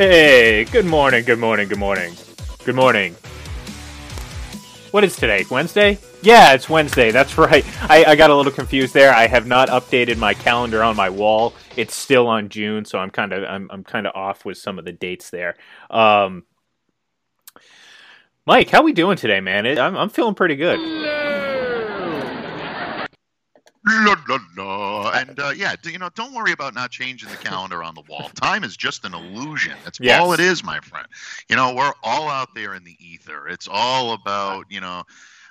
Hey, good morning, good morning, good morning. Good morning. What is today? Wednesday? Yeah, it's Wednesday. That's right. I, I got a little confused there. I have not updated my calendar on my wall. It's still on June, so I'm kind of I'm, I'm kind of off with some of the dates there. Um, Mike, how we doing today, man? I'm I'm feeling pretty good. La, la, la. And uh, yeah, you know, don't worry about not changing the calendar on the wall. Time is just an illusion. That's Yes. all it is, my friend. You know, we're all out there in the ether. It's all about, you know,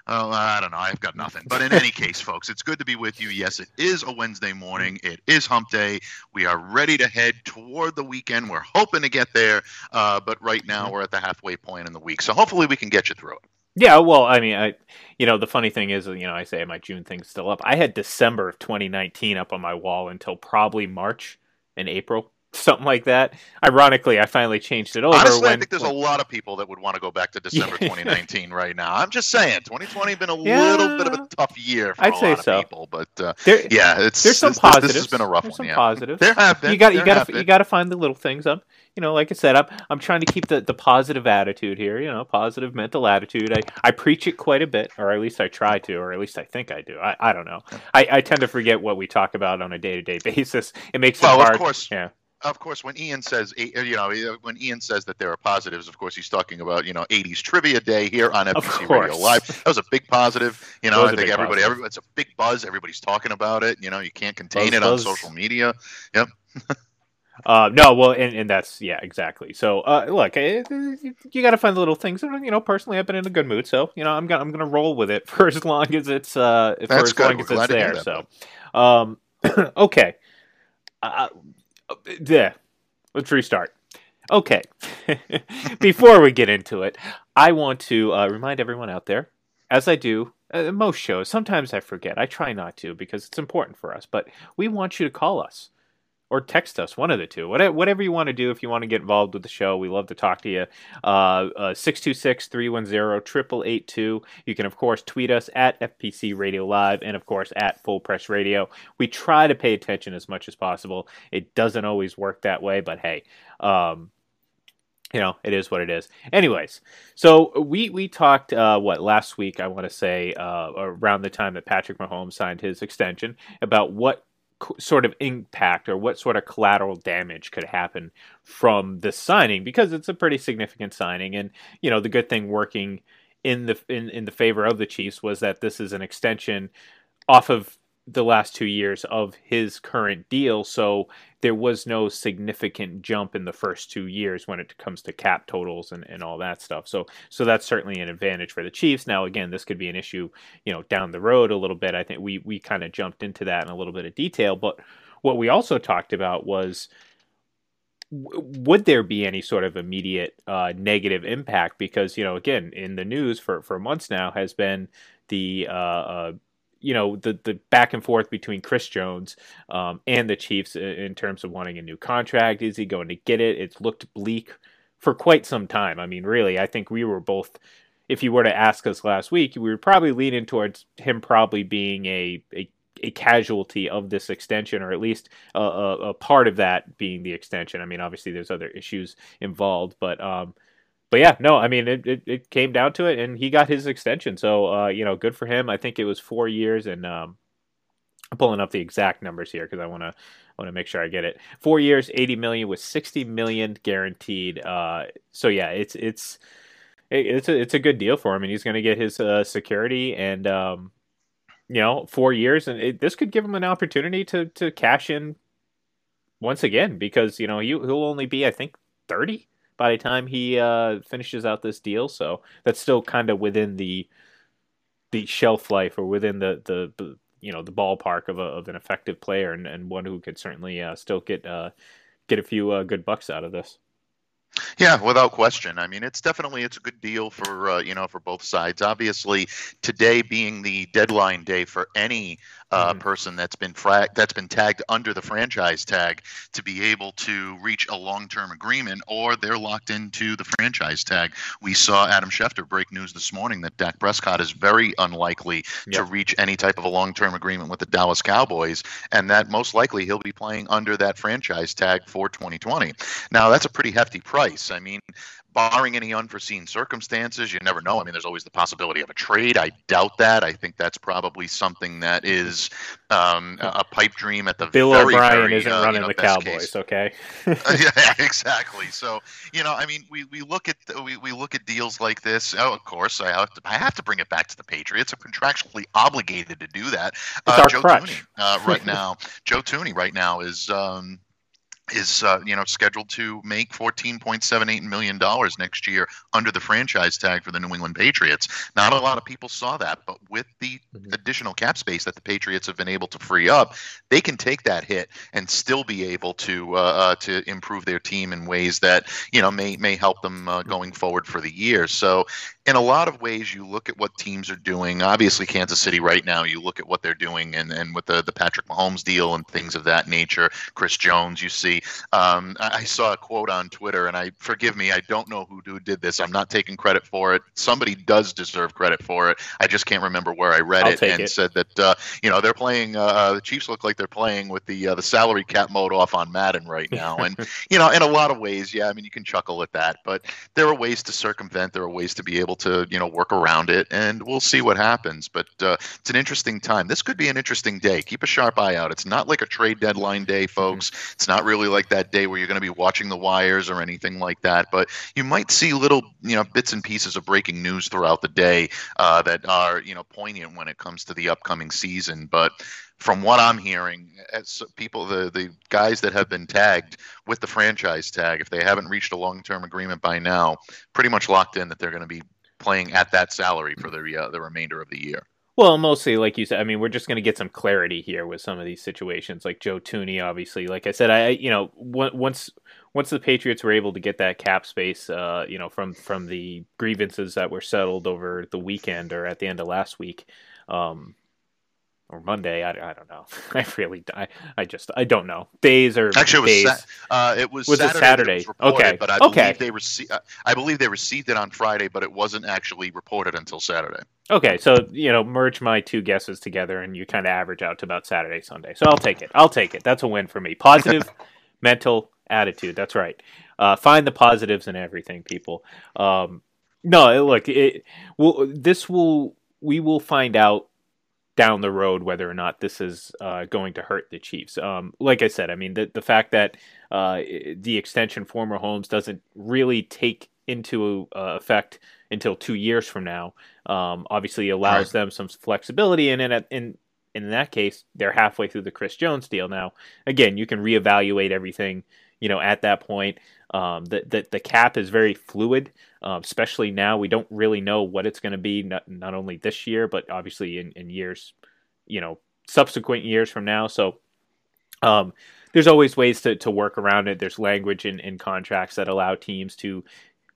oh, I don't know. I've got nothing. But in any case, folks, it's good to be with you. Yes, it is a Wednesday morning. It is hump day. We are ready to head toward the weekend. We're hoping to get there. Uh, but right now, we're at the halfway point in the week. So hopefully we can get you through it. Yeah, well, I mean, I, you know, the funny thing is, you know, I say my June thing's still up. I had December of 2019 up on my wall until probably March and April, something like that. Ironically, I finally changed it over. Honestly, I when, think there's when- a lot of people that would want to go back to December 2019 right now. I'm just saying, 2020 been a Yeah. little bit of a tough year for I'd a say lot of so. people, but uh, There- yeah, it's there's some this, positives. This has been a rough there's one. some yeah. positives. There have been. You got you got to you got to find the little things. I'm you know, like I said, I'm I'm trying to keep the, the positive attitude here. You know, positive mental attitude. I, I preach it quite a bit, or at least I try to, or at least I think I do. I, I don't know. I, I tend to forget what we talk about on a day to day basis. It makes Well, it of course. Yeah. Of course, when Ian says, eh, you know, when Ian says that there are positives, of course, he's talking about, you know, 80s trivia day here on Of FPC Radio course. Live. That was a big positive. You know, I think everybody, everybody, it's a big buzz. Everybody's talking about it. You know, you can't contain Buzz, it on buzz. social media. Yep. Uh, no, well, and, and that's yeah, exactly. So, uh, look, eh, you got to find the little things. And, You know, personally, I've been in a good mood, so you know, I'm gonna I'm gonna roll with it for as long as it's uh for That's as good. long We're as it's glad to hear there. So, um, okay, uh, yeah, let's restart. Okay, before we get into it, I want to uh, remind everyone out there, as I do uh, most shows. Sometimes I forget. I try not to because it's important for us. But we want you to call us or text us, one of the two. Whatever, you want to do if you want to get involved with the show. We love to talk to you. Uh, 626 310 8882. You can, of course, tweet us at FPC Radio Live and, of course, at Full Press Radio. We try to pay attention as much as possible. It doesn't always work that way, but hey. Um, you know, it is what it is. Anyways, so we we talked uh, what last week? I want to say uh, around the time that Patrick Mahomes signed his extension about what sort of impact or what sort of collateral damage could happen from this signing because it's a pretty significant signing. And you know the good thing working in the in, in the favor of the Chiefs was that this is an extension off of the last two years of his current deal so there was no significant jump in the first two years when it comes to cap totals and, and all that stuff. So so that's certainly an advantage for the Chiefs. Now again, this could be an issue, you know, down the road a little bit. I think we we kind of jumped into that in a little bit of detail, but what we also talked about was would there be any sort of immediate uh, negative impact? Because you know, again, in the news for for months now has been the uh, uh, you know the the back and forth between Chris Jones um, and the Chiefs in terms of wanting a new contract. Is he going to get it? It's looked bleak for quite some time. I mean, really, I think we were both. If you were to ask us last week, we were probably leaning towards him probably being a a, a casualty of this extension, or at least a, a, a, part of that being the extension. I mean, obviously, there's other issues involved, but um, but yeah, no, I mean it, it, it, came down to it, and he got his extension. So uh, you know, good for him. I think it was four years, and um, I'm pulling up the exact numbers here because I want to want to make sure I get it. Four years, eighty million with sixty million guaranteed. Uh, so yeah, it's it's it's a it's a good deal for him, and he's going to get his uh, security and um, you know four years, and this could give him an opportunity to to cash in once again because you know he he'll only be I think thirty by the time he uh, finishes out this deal. So that's still kind of within the the shelf life or within the the, you know the ballpark of a, of an effective player and, and one who could certainly uh, still get uh, get a few uh, good bucks out of this. Yeah, without question. I mean, it's definitely it's a good deal for uh, you know for both sides. Obviously, today being the deadline day for any uh, mm-hmm. person that's been fra- that's been tagged under the franchise tag to be able to reach a long-term agreement, or they're locked into the franchise tag. We saw Adam Schefter break news this morning that Dak Prescott is very unlikely yep. to reach any type of a long-term agreement with the Dallas Cowboys, and that most likely he'll be playing under that franchise tag for 2020. Now, that's a pretty hefty price. I mean, barring any unforeseen circumstances, you never know. I mean, there's always the possibility of a trade. I doubt that. I think that's probably something that is um, a pipe dream at the Bill very, O'Brien very, isn't uh, running you know, the Cowboys, case. okay? yeah, exactly. So you know, I mean, we, we look at we, we look at deals like this. Oh, of course, I have to I have to bring it back to the Patriots. I'm contractually obligated to do that. It's our Joe crutch. Thuney, uh, right now, Joe Thuney right now is. Um, is uh, you know scheduled to make 14.78 million dollars next year under the franchise tag for the New England Patriots. Not a lot of people saw that, but with the Mhm. additional cap space that the Patriots have been able to free up, they can take that hit and still be able to uh, uh, to improve their team in ways that you know may may help them uh, going forward for the year. So in a lot of ways, you look at what teams are doing. Obviously, Kansas City right now, you look at what they're doing, and, and with the, the Patrick Mahomes deal and things of that nature. Chris Jones, you see. Um, I, I saw a quote on Twitter, and I forgive me, I don't know who, who did this. I'm not taking credit for it. Somebody does deserve credit for it. I just can't remember where I read I'll it and it. said that uh, you know they're playing. Uh, the Chiefs look like they're playing with the uh, the salary cap mode off on Madden right now, and you know in a lot of ways, yeah. I mean, you can chuckle at that, but there are ways to circumvent. There are ways to be able to you know work around it, and we'll see what happens. But uh, it's an interesting time. This could be an interesting day. Keep a sharp eye out. It's not like a trade deadline day, folks. It's not really like that day where you're going to be watching the wires or anything like that. But you might see little you know bits and pieces of breaking news throughout the day uh, that are you know poignant when it comes to the upcoming season. But from what I'm hearing, as people, the the guys that have been tagged with the franchise tag, if they haven't reached a long term agreement by now, pretty much locked in that they're going to be playing at that salary for the uh, the remainder of the year. Well, mostly, like you said, I mean, we're just going to get some clarity here with some of these situations, like Joe Thuney, obviously. Like I said, I, you know, once once the Patriots were able to get that cap space, uh, you know, from from the grievances that were settled over the weekend or at the end of last week, um, or Monday, I, I don't know. I really, I, I just, I don't know. Days or Actually, it was days. Sa- uh, it was, Was it Saturday. that Saturday? was reported, Okay. but I Okay. believe they received. I believe they received it on Friday, but it wasn't actually reported until Saturday. Okay, so you know, merge my two guesses together, and you kind of average out to about Saturday, Sunday. So I'll take it. I'll take it. That's a win for me. Positive mental attitude. That's right. Uh, find the positives in everything, people. Um, no, look, it, well, this will we will find out down the road whether or not this is uh, going to hurt the Chiefs. Um, like I said, I mean the the fact that uh, the extension for Mahomes doesn't really take into uh, effect until two years from now, um, obviously allows Right. them some flexibility. And in, in in that case, they're halfway through the Chris Jones deal now. Again, you can reevaluate everything, you know, at that point. Um, the, the the cap is very fluid, um, especially now. We don't really know what it's going to be, not, not only this year, but obviously in, in years, you know, subsequent years from now. So, um, there's always ways to, to work around it. There's language in, in contracts that allow teams to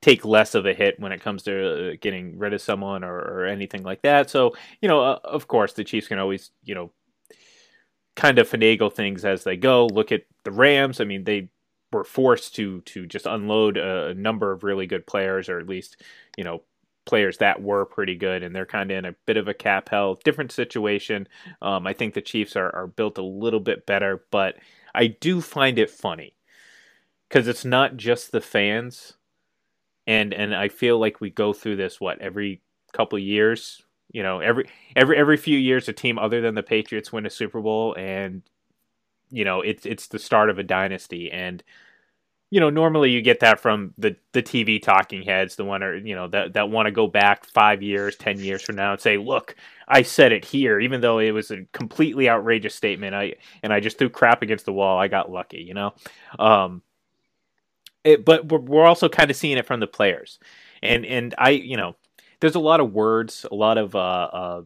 take less of a hit when it comes to uh, getting rid of someone or, or anything like that. So, you know, uh, of course, the Chiefs can always, you know, kind of finagle things as they go. Look at the Rams. I mean, they were forced to to just unload a, number of really good players, or at least, you know, players that were pretty good, and they're kind of in a bit of a cap hell. Different situation. Um, I think the Chiefs are, are built a little bit better, but I do find it funny because it's not just the fans, and and I feel like we go through this what every couple years. You know, every every every few years, a team other than the Patriots win a Super Bowl, and you know it's it's the start of a dynasty. And you know, normally you get that from the the TV talking heads, the one or you know that that want to go back five years, ten years from now and say, "Look, I said it here," even though it was a completely outrageous statement. I and I just threw crap against the wall. I got lucky, you know. Um, it, but we're, we're also kind of seeing it from the players, and and I, you know, there's a lot of words, a lot of uh, uh,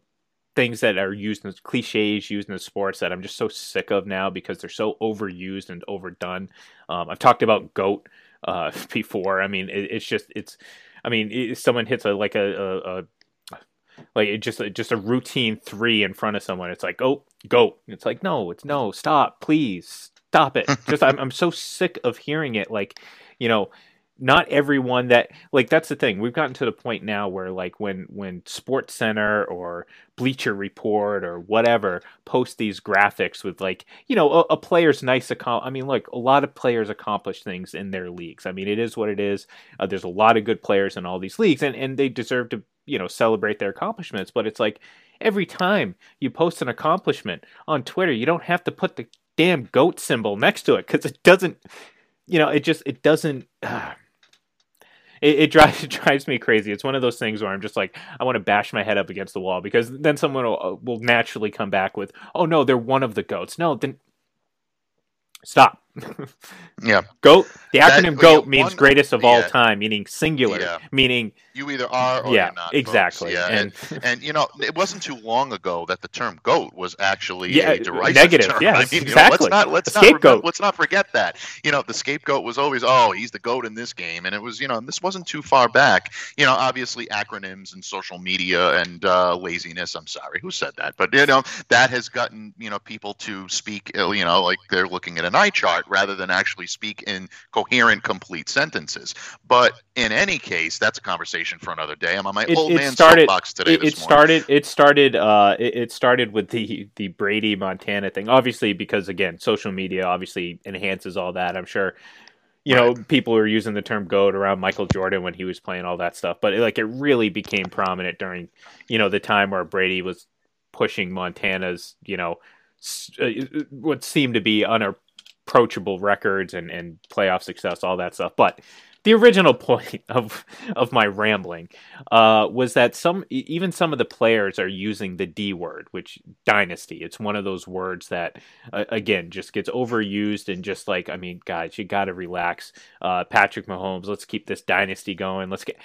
things that are used as cliches used in the sports that I'm just so sick of now because they're so overused and overdone. Um, I've talked about goat uh, before. I mean, it, it's just it's. I mean, someone hits a like a, a, a like it just just a routine three in front of someone. It's like oh goat. It's like no, it's no. Stop, please stop it. just I'm I'm so sick of hearing it. Like you know not everyone that like that's the thing. We've gotten to the point now where like when when sports center or bleacher report or whatever post these graphics with like you know a, a player's nice accom- i mean look a lot of players accomplish things in their leagues. I mean it is what it is. Uh, there's a lot of good players in all these leagues and and they deserve to you know celebrate their accomplishments but it's like every time you post an accomplishment on twitter you don't have to put the damn goat symbol next to it because it doesn't you know it just it doesn't uh, it, it drives it drives me crazy. It's one of those things where I'm just like, I want to bash my head up against the wall because then someone will, uh, will naturally come back with, "Oh no, they're one of the goats." No, then stop. Yeah, goat. The That- acronym yeah, GOAT means one- greatest of all time, meaning singular, Yeah. meaning you either are or yeah, you're not. folks. exactly. Yeah, and, and you know, it wasn't too long ago that the term "goat" was actually Yeah, a derisive negative, term. yes, I mean, you know, exactly. let's not let's A not remember- let's not forget that. You know, the scapegoat was always, oh, he's the goat in this game, and it was, you know, this wasn't too far back. You know, obviously acronyms and social media and uh, laziness. I'm sorry, who said that? But you know, that has gotten you know people to speak, uh, you know, like they're looking at an eye chart rather than actually speak in coherent, complete sentences. But in any case, that's a conversation for another day. I'm on my it, old it man started. soapbox today. It, it started. It started. Uh, it, it started with the the Brady Montana thing. Obviously, because again, social media obviously enhances all that. I'm sure. You know, people were using the term "goat" around Michael Jordan when he was playing all that stuff, but it, like it really became prominent during, you know, the time where Brady was pushing Montana's, you know, s- uh, what seemed to be unapproachable records and and playoff success, all that stuff. But the original point of of my rambling uh, was that some even some of the players are using the D word, which dynasty. It's one of those words that uh, again just gets overused and just like I mean, guys, you got to relax. Uh, Patrick Mahomes, let's keep this dynasty going. Let's get.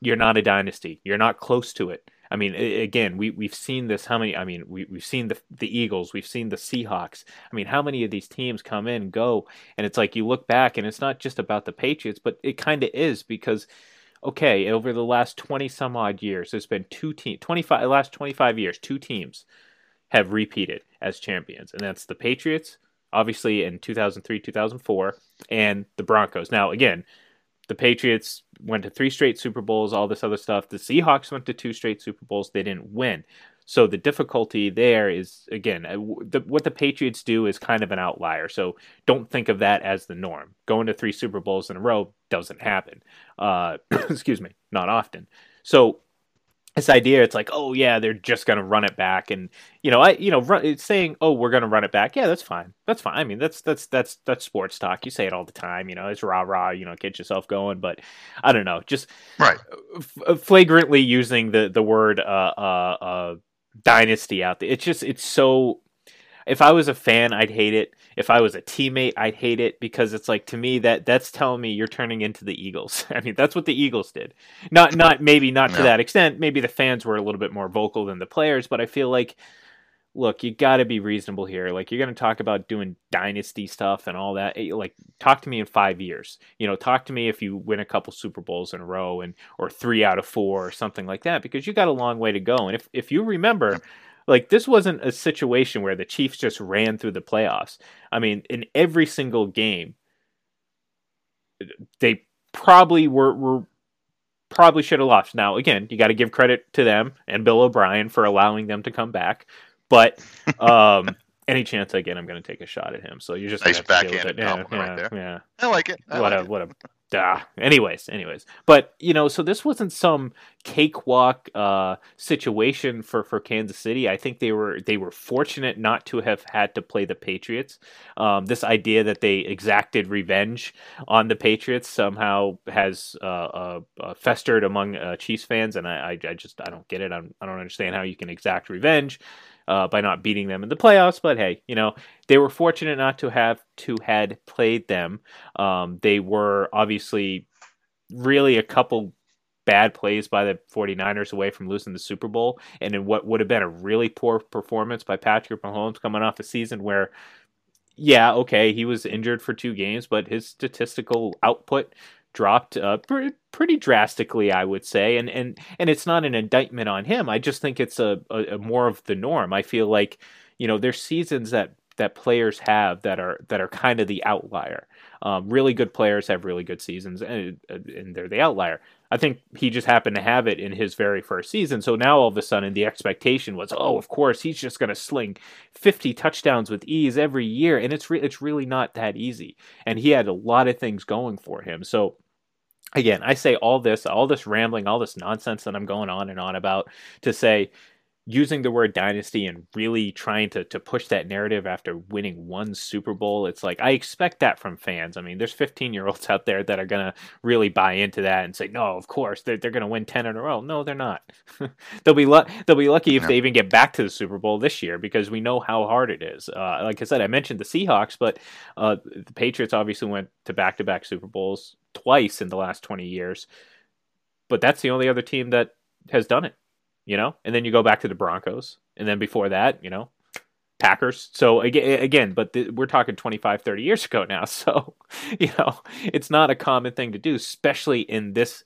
You're not a dynasty. You're not close to it. I mean, again, we we've seen this. How many? I mean, we we've seen the the Eagles. We've seen the Seahawks. I mean, how many of these teams come in, go, and it's like you look back, and it's not just about the Patriots, but it kind of is because okay, over the last 20 some odd years, there's been two teams, 25, last 25 years, two teams have repeated as champions, and that's the Patriots, obviously in 2003, 2004, and the Broncos. Now, again, the Patriots went to three straight Super Bowls, all this other stuff. The Seahawks went to two straight Super Bowls. They didn't win. So the difficulty there is, again, uh, the, what the Patriots do is kind of an outlier. So don't think of that as the norm. Going to three Super Bowls in a row doesn't happen. Uh, excuse me, not often. So this idea it's like oh yeah they're just going to run it back and you know i you know run, saying oh we're going to run it back yeah that's fine that's fine i mean that's that's that's that's sports talk you say it all the time you know it's rah rah you know get yourself going but i don't know just Right. f- flagrantly using the the word uh uh uh dynasty out there it's just it's so if i was a fan i'd hate it. If i was a teammate i'd hate it because it's like to me that that's telling me you're turning into the eagles. I mean that's what the eagles did. Not not maybe not to Yeah. that extent. Maybe the fans were a little bit more vocal than the players but i feel like look you got to be reasonable here. Like you're going to talk about doing dynasty stuff and all that. Eh, like talk to me in 5 years. You know talk to me if you win a couple super bowls in a row and or 3 out of 4 or something like that because you got a long way to go. And if if you remember like this wasn't a situation where the Chiefs just ran through the playoffs. I mean, in every single game they probably were were probably should have lost. Now, again, you got to give credit to them and Bill O'Brien for allowing them to come back. But um, any chance I get, I'm going to take a shot at him. So you're just Nice gonna have to deal with backhanded it. Yeah, right yeah, there. yeah I like it. I what like a it. what a duh. Anyways, anyways, but you know, so this wasn't some cakewalk uh, situation for for Kansas City. I think they were they were fortunate not to have had to play the Patriots. Um, this idea that they exacted revenge on the Patriots somehow has uh, uh, uh, festered among uh, Chiefs fans, and I, I I just I don't get it. I'm, I don't understand how you can exact revenge. Uh, by not beating them in the playoffs, but hey, you know they were fortunate not to have to had played them. Um, they were obviously really a couple bad plays by the 49ers away from losing the Super Bowl and in what would have been a really poor performance by Patrick Mahomes coming off a season where yeah, okay, he was injured for two games, but his statistical output dropped uh, pre- pretty drastically, I would say, and and and it's not an indictment on him. I just think it's a, a, a more of the norm. I feel like you know there's seasons that that players have that are that are kind of the outlier. Um, really good players have really good seasons, and, and they're the outlier. I think he just happened to have it in his very first season. So now all of a sudden the expectation was, oh, of course he's just going to sling 50 touchdowns with ease every year, and it's re- it's really not that easy. And he had a lot of things going for him. So again, I say all this, all this rambling, all this nonsense that I'm going on and on about to say using the word dynasty and really trying to, to push that narrative after winning one Super Bowl, it's like I expect that from fans. I mean, there's 15 year olds out there that are going to really buy into that and say, no, of course, they're, they're going to win 10 in a row. No, they're not. they'll be lu- they'll be lucky if they even get back to the Super Bowl this year because we know how hard it is. Uh, like I said, I mentioned the Seahawks, but uh, the Patriots obviously went to back to back Super Bowls twice in the last 20 years. But that's the only other team that has done it, you know? And then you go back to the Broncos. And then before that, you know, Packers. So again, but th- we're talking 25, 30 years ago now. So, you know, it's not a common thing to do, especially in this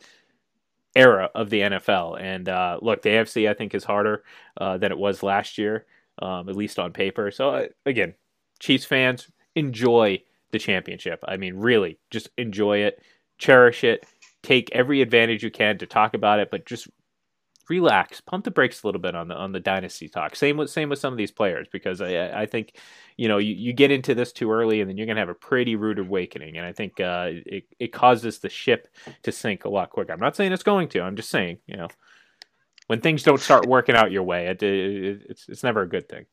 era of the NFL. And uh, look, the AFC, I think, is harder uh, than it was last year, um, at least on paper. So, uh, again, Chiefs fans, enjoy the championship. I mean, really, just enjoy it, cherish it, take every advantage you can to talk about it, but just relax, pump the brakes a little bit on the on the dynasty talk. Same with same with some of these players because I I think you know you, you get into this too early and then you're gonna have a pretty rude awakening. And I think uh, it it causes the ship to sink a lot quicker. I'm not saying it's going to. I'm just saying you know when things don't start working out your way, it, it, it's it's never a good thing.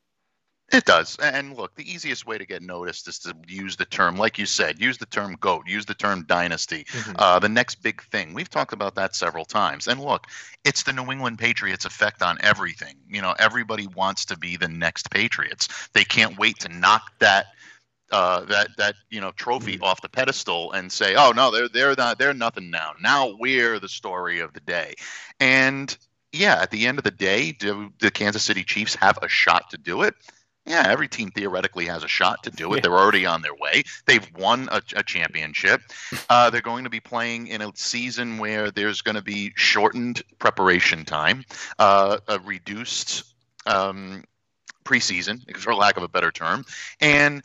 It does. And look, the easiest way to get noticed is to use the term, like you said, use the term GOAT, use the term dynasty, uh, the next big thing. We've talked about that several times. And look, it's the New England Patriots effect on everything. You know, everybody wants to be the next Patriots. They can't wait to knock that. Uh, that that you know trophy off the pedestal and say, oh no, they're they're not they're nothing now. Now we're the story of the day, and yeah, at the end of the day, do the Kansas City Chiefs have a shot to do it? Yeah, every team theoretically has a shot to do it. Yeah. They're already on their way. They've won a, a championship. Uh, they're going to be playing in a season where there's going to be shortened preparation time, uh, a reduced um, preseason, for lack of a better term, and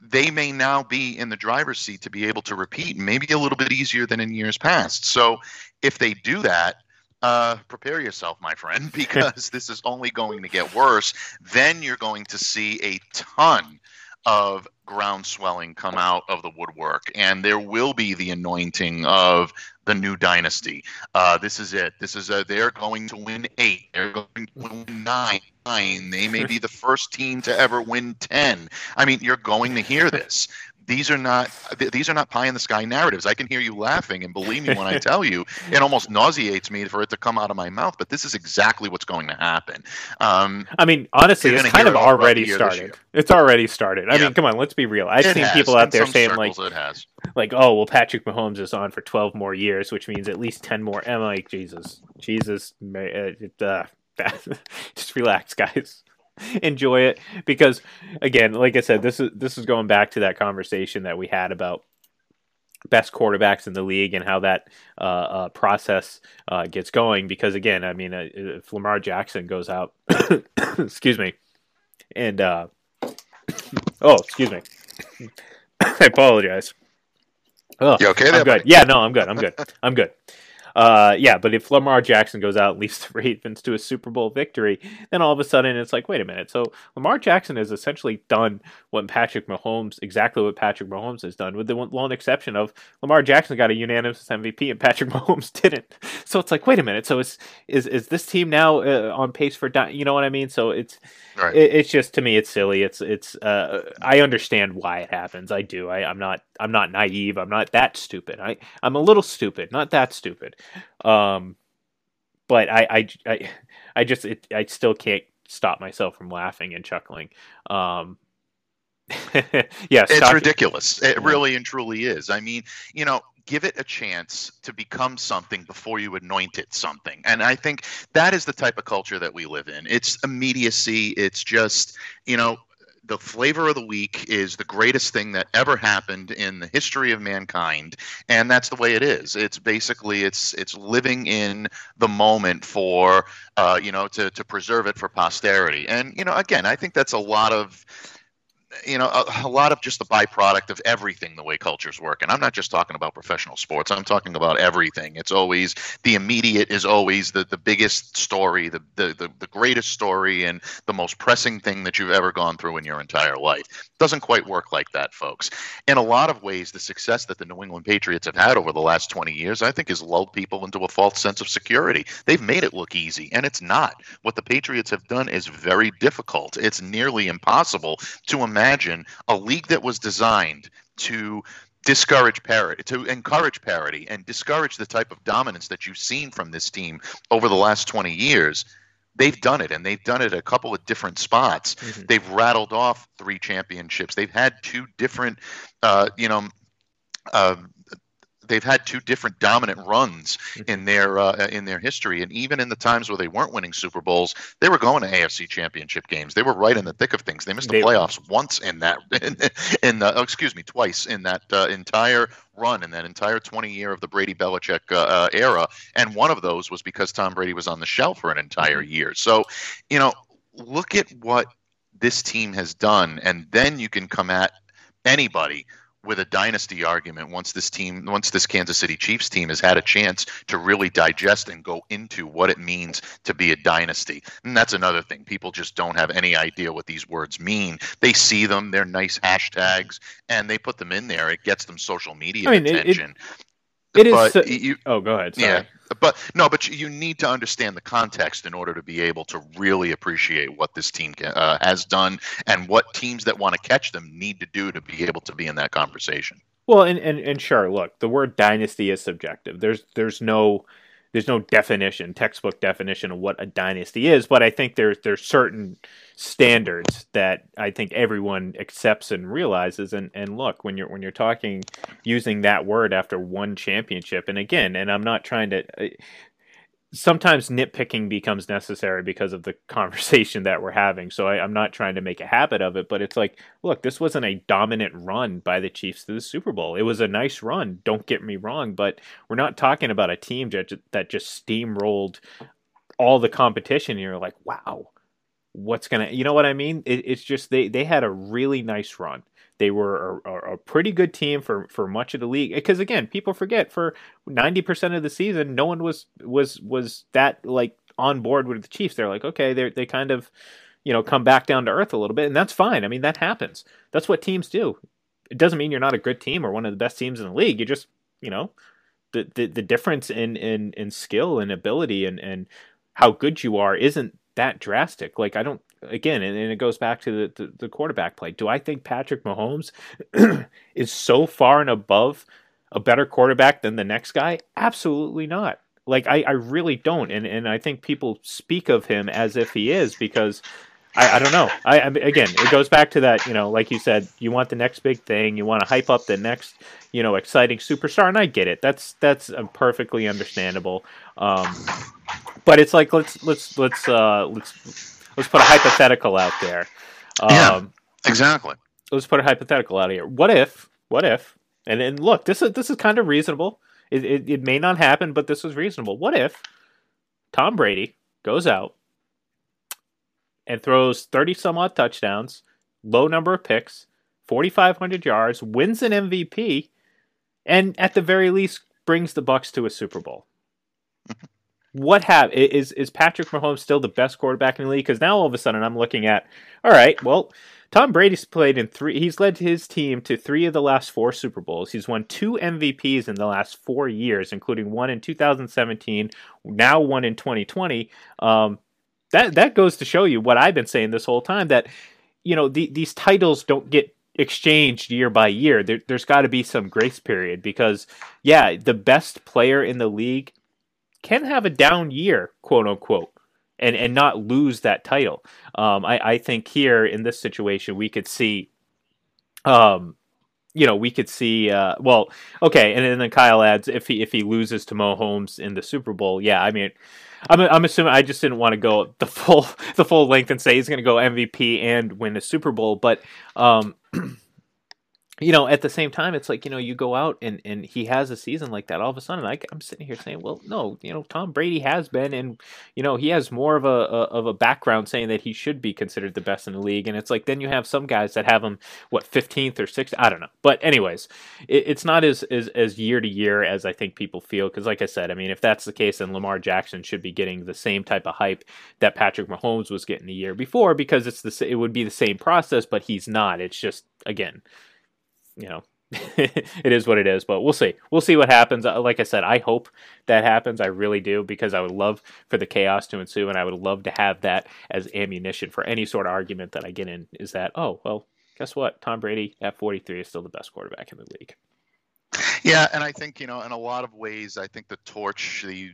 they may now be in the driver's seat to be able to repeat, maybe a little bit easier than in years past. So if they do that, uh, prepare yourself, my friend, because this is only going to get worse. Then you're going to see a ton of ground swelling come out of the woodwork, and there will be the anointing of the new dynasty. Uh, this is it. This is a, they're going to win eight. They're going to win nine. Nine. They may be the first team to ever win ten. I mean, you're going to hear this these are not these are not pie in the sky narratives. I can hear you laughing, and believe me when I tell you, it almost nauseates me for it to come out of my mouth. But this is exactly what's going to happen. Um, I mean, honestly, it's kind of already the year this started. It's already started. I Yeah. mean, come on, let's be real. I've it seen has. people out In there saying like, circles it has. like, oh, well, Patrick Mahomes is on for twelve more years, which means at least ten more. I'm like, Jesus, Jesus, uh, uh, just relax, guys. Enjoy it because, again, like I said, this is this is going back to that conversation that we had about best quarterbacks in the league and how that uh, uh, process uh, gets going. Because again, I mean, uh, if Lamar Jackson goes out, excuse me, and uh, oh, excuse me, I apologize. Oh, You okay I'm good. Yeah, no, I'm good. I'm good. I'm good. Uh, yeah, but if Lamar Jackson goes out and leads the Ravens to a Super Bowl victory, then all of a sudden it's like, wait a minute. So Lamar Jackson has essentially done what Patrick Mahomes, exactly what Patrick Mahomes has done, with the lone exception of Lamar Jackson got a unanimous MVP and Patrick Mahomes didn't. So it's like, wait a minute. So is is is this team now uh, on pace for? Di- you know what I mean? So it's Right. it, it's just to me it's silly it's it's uh i understand why it happens i do I, i'm not i'm not naive i'm not that stupid i i'm a little stupid not that stupid um but i i i, I just it, i still can't stop myself from laughing and chuckling um yeah It's ridiculous. It really and truly is. I mean, you know, give it a chance to become something before you anoint it something. And I think that is the type of culture that we live in. It's immediacy. It's just, you know, the flavor of the week is the greatest thing that ever happened in the history of mankind and that's the way it is. It's basically it's it's living in the moment for uh, you know to, to preserve it for posterity. And you know again i think that's a lot of you know a, a lot of just the byproduct of everything the way cultures work. And i'm not just talking about professional sports. I'm talking about everything. It's always the immediate is always the, the biggest story the, the, the, the greatest story and the most pressing thing that you've ever gone through in your entire life. Doesn't quite work like that folks. In a lot of ways the success that the new england patriots have had over the last 20 years i think has lulled people into a false sense of security. They've made it look easy and it's not. What the patriots have done is very difficult. It's nearly impossible to imagine a league that was designed to discourage parity to encourage parity and discourage the type of dominance that you've seen from this team over the last 20 years they've done it and they've done it a couple of different spots Mhm. they've rattled off three championships they've had two different uh, you know uh, they've had two different dominant runs in their uh, in their history. And even in the times where they weren't winning super bowls they were going to afc championship games. They were right in the thick of things. They missed the They- playoffs once in that in, in the, oh, excuse me twice in that uh, entire run in that entire 20 year of the brady belichick uh, uh, era. And one of those was because tom brady was on the shelf for an entire year. So you know look at what this team has done and then you can come at anybody with a dynasty argument once this team once this Kansas City Chiefs team has had a chance to really digest and go into what it means to be a dynasty. And that's another thing. People just don't have any idea what these words mean. They see them, they're nice hashtags and they put them in there. It gets them social media I mean, it- it- attention. It is but so- you oh go ahead sorry. yeah, but no, but you- you need to understand the context in order to be able to really appreciate what this team uh, has done and what teams that want to catch them need to do to be able to be in that conversation. Well, and, and and sure, look, the word dynasty is subjective. There's there's no there's no definition, textbook definition of what a dynasty is, but I think there's there's certain standards that I think everyone accepts and realizes. And, and look, when you're when you're talking using that word after one championship, and again, and I'm not trying to. Sometimes nitpicking becomes necessary because of the conversation that we're having. So I, I'm not trying to make a habit of it, but it's like, look, this wasn't a dominant run by the Chiefs to the Super Bowl. It was a nice run. Don't get me wrong, but we're not talking about a team that that just steamrolled all the competition. And you're like, wow, what's gonna? You know what I mean? It, it's just they they had a really nice run. They were a, a, pretty good team for, for much of the league. Eh, because again, people forget for ninety percent of the season, no one was was was that like on board with the Chiefs. They're like, okay, they they kind of you know, come back down to earth a little bit, and that's fine. I mean, that happens. That's what teams do. It doesn't mean you're not a good team or one of the best teams in the league. You just, you know, the the, the difference in, in in skill and ability and and how good you are isn't that drastic. Like I don't again, and, and it goes back to the, the, the quarterback play. Do I think Patrick Mahomes is so far and above a better quarterback than the next guy? Absolutely not. Like I, I really don't, and and I think people speak of him as if he is because I, I don't know. I, I again, it goes back to that. You know, like you said, you want the next big thing. You want to hype up the next, you know, exciting superstar, and I get it. That's that's uh, perfectly understandable. Um, but it's like let's let's let's uh, let's let's put a hypothetical out there. Um, Yeah. Exactly. let's put a hypothetical out here. What if? What if? And and look, this is this is kind of reasonable. It, it it may not happen, but this is reasonable. What if Tom Brady goes out and throws thirty some odd touchdowns, low number of picks, forty five hundred yards, wins an MVP, and at the very least brings the Bucs to a Super Bowl? What have is is Patrick Mahomes still the best quarterback in the league? Because now all of a sudden I'm looking at, all right, well, Tom Brady's played in three. He's led his team to three of the last four Super Bowls. He's won two MVPs in the last four years, including one in 2017, now one in 2020. Um, that that goes to show you what I've been saying this whole time that you know the, these titles don't get exchanged year by year. There, there's got to be some grace period because yeah, the best player in the league can have a down year, quote unquote, and and not lose that title. Um, I, I think here in this situation we could see, um, you know, we could see. Uh, well, okay, and then Kyle adds if he if he loses to Mahomes in the Super Bowl, yeah, I mean. I'm, I'm assuming I just didn't want to go the full the full length and say he's going to go MVP and win a Super Bowl, but um, you know, at the same time, it's like you know, you go out and and he has a season like that. All of a sudden, I, I'm sitting here saying, well, no, you know, Tom Brady has been, and you know, he has more of a, a of a background saying that he should be considered the best in the league. And it's like then you have some guys that have him what 15th or 6th, I don't know. But anyways, it, it's not as, as as year to year as I think people feel. Because like I said, I mean, if that's the case, then Lamar Jackson should be getting the same type of hype that Patrick Mahomes was getting the year before, because it's the it would be the same process, but he's not. It's just again you know, it is what it is. But we'll see. We'll see what happens. Uh, Like I said, I hope that happens. I really do because I would love for the chaos to ensue, and I would love to have that as ammunition for any sort of argument that I get in. Is that oh well, guess what? Tom Brady at 43 is still the best quarterback in the league. Yeah, and I think you know, in a lot of ways, I think the torch, the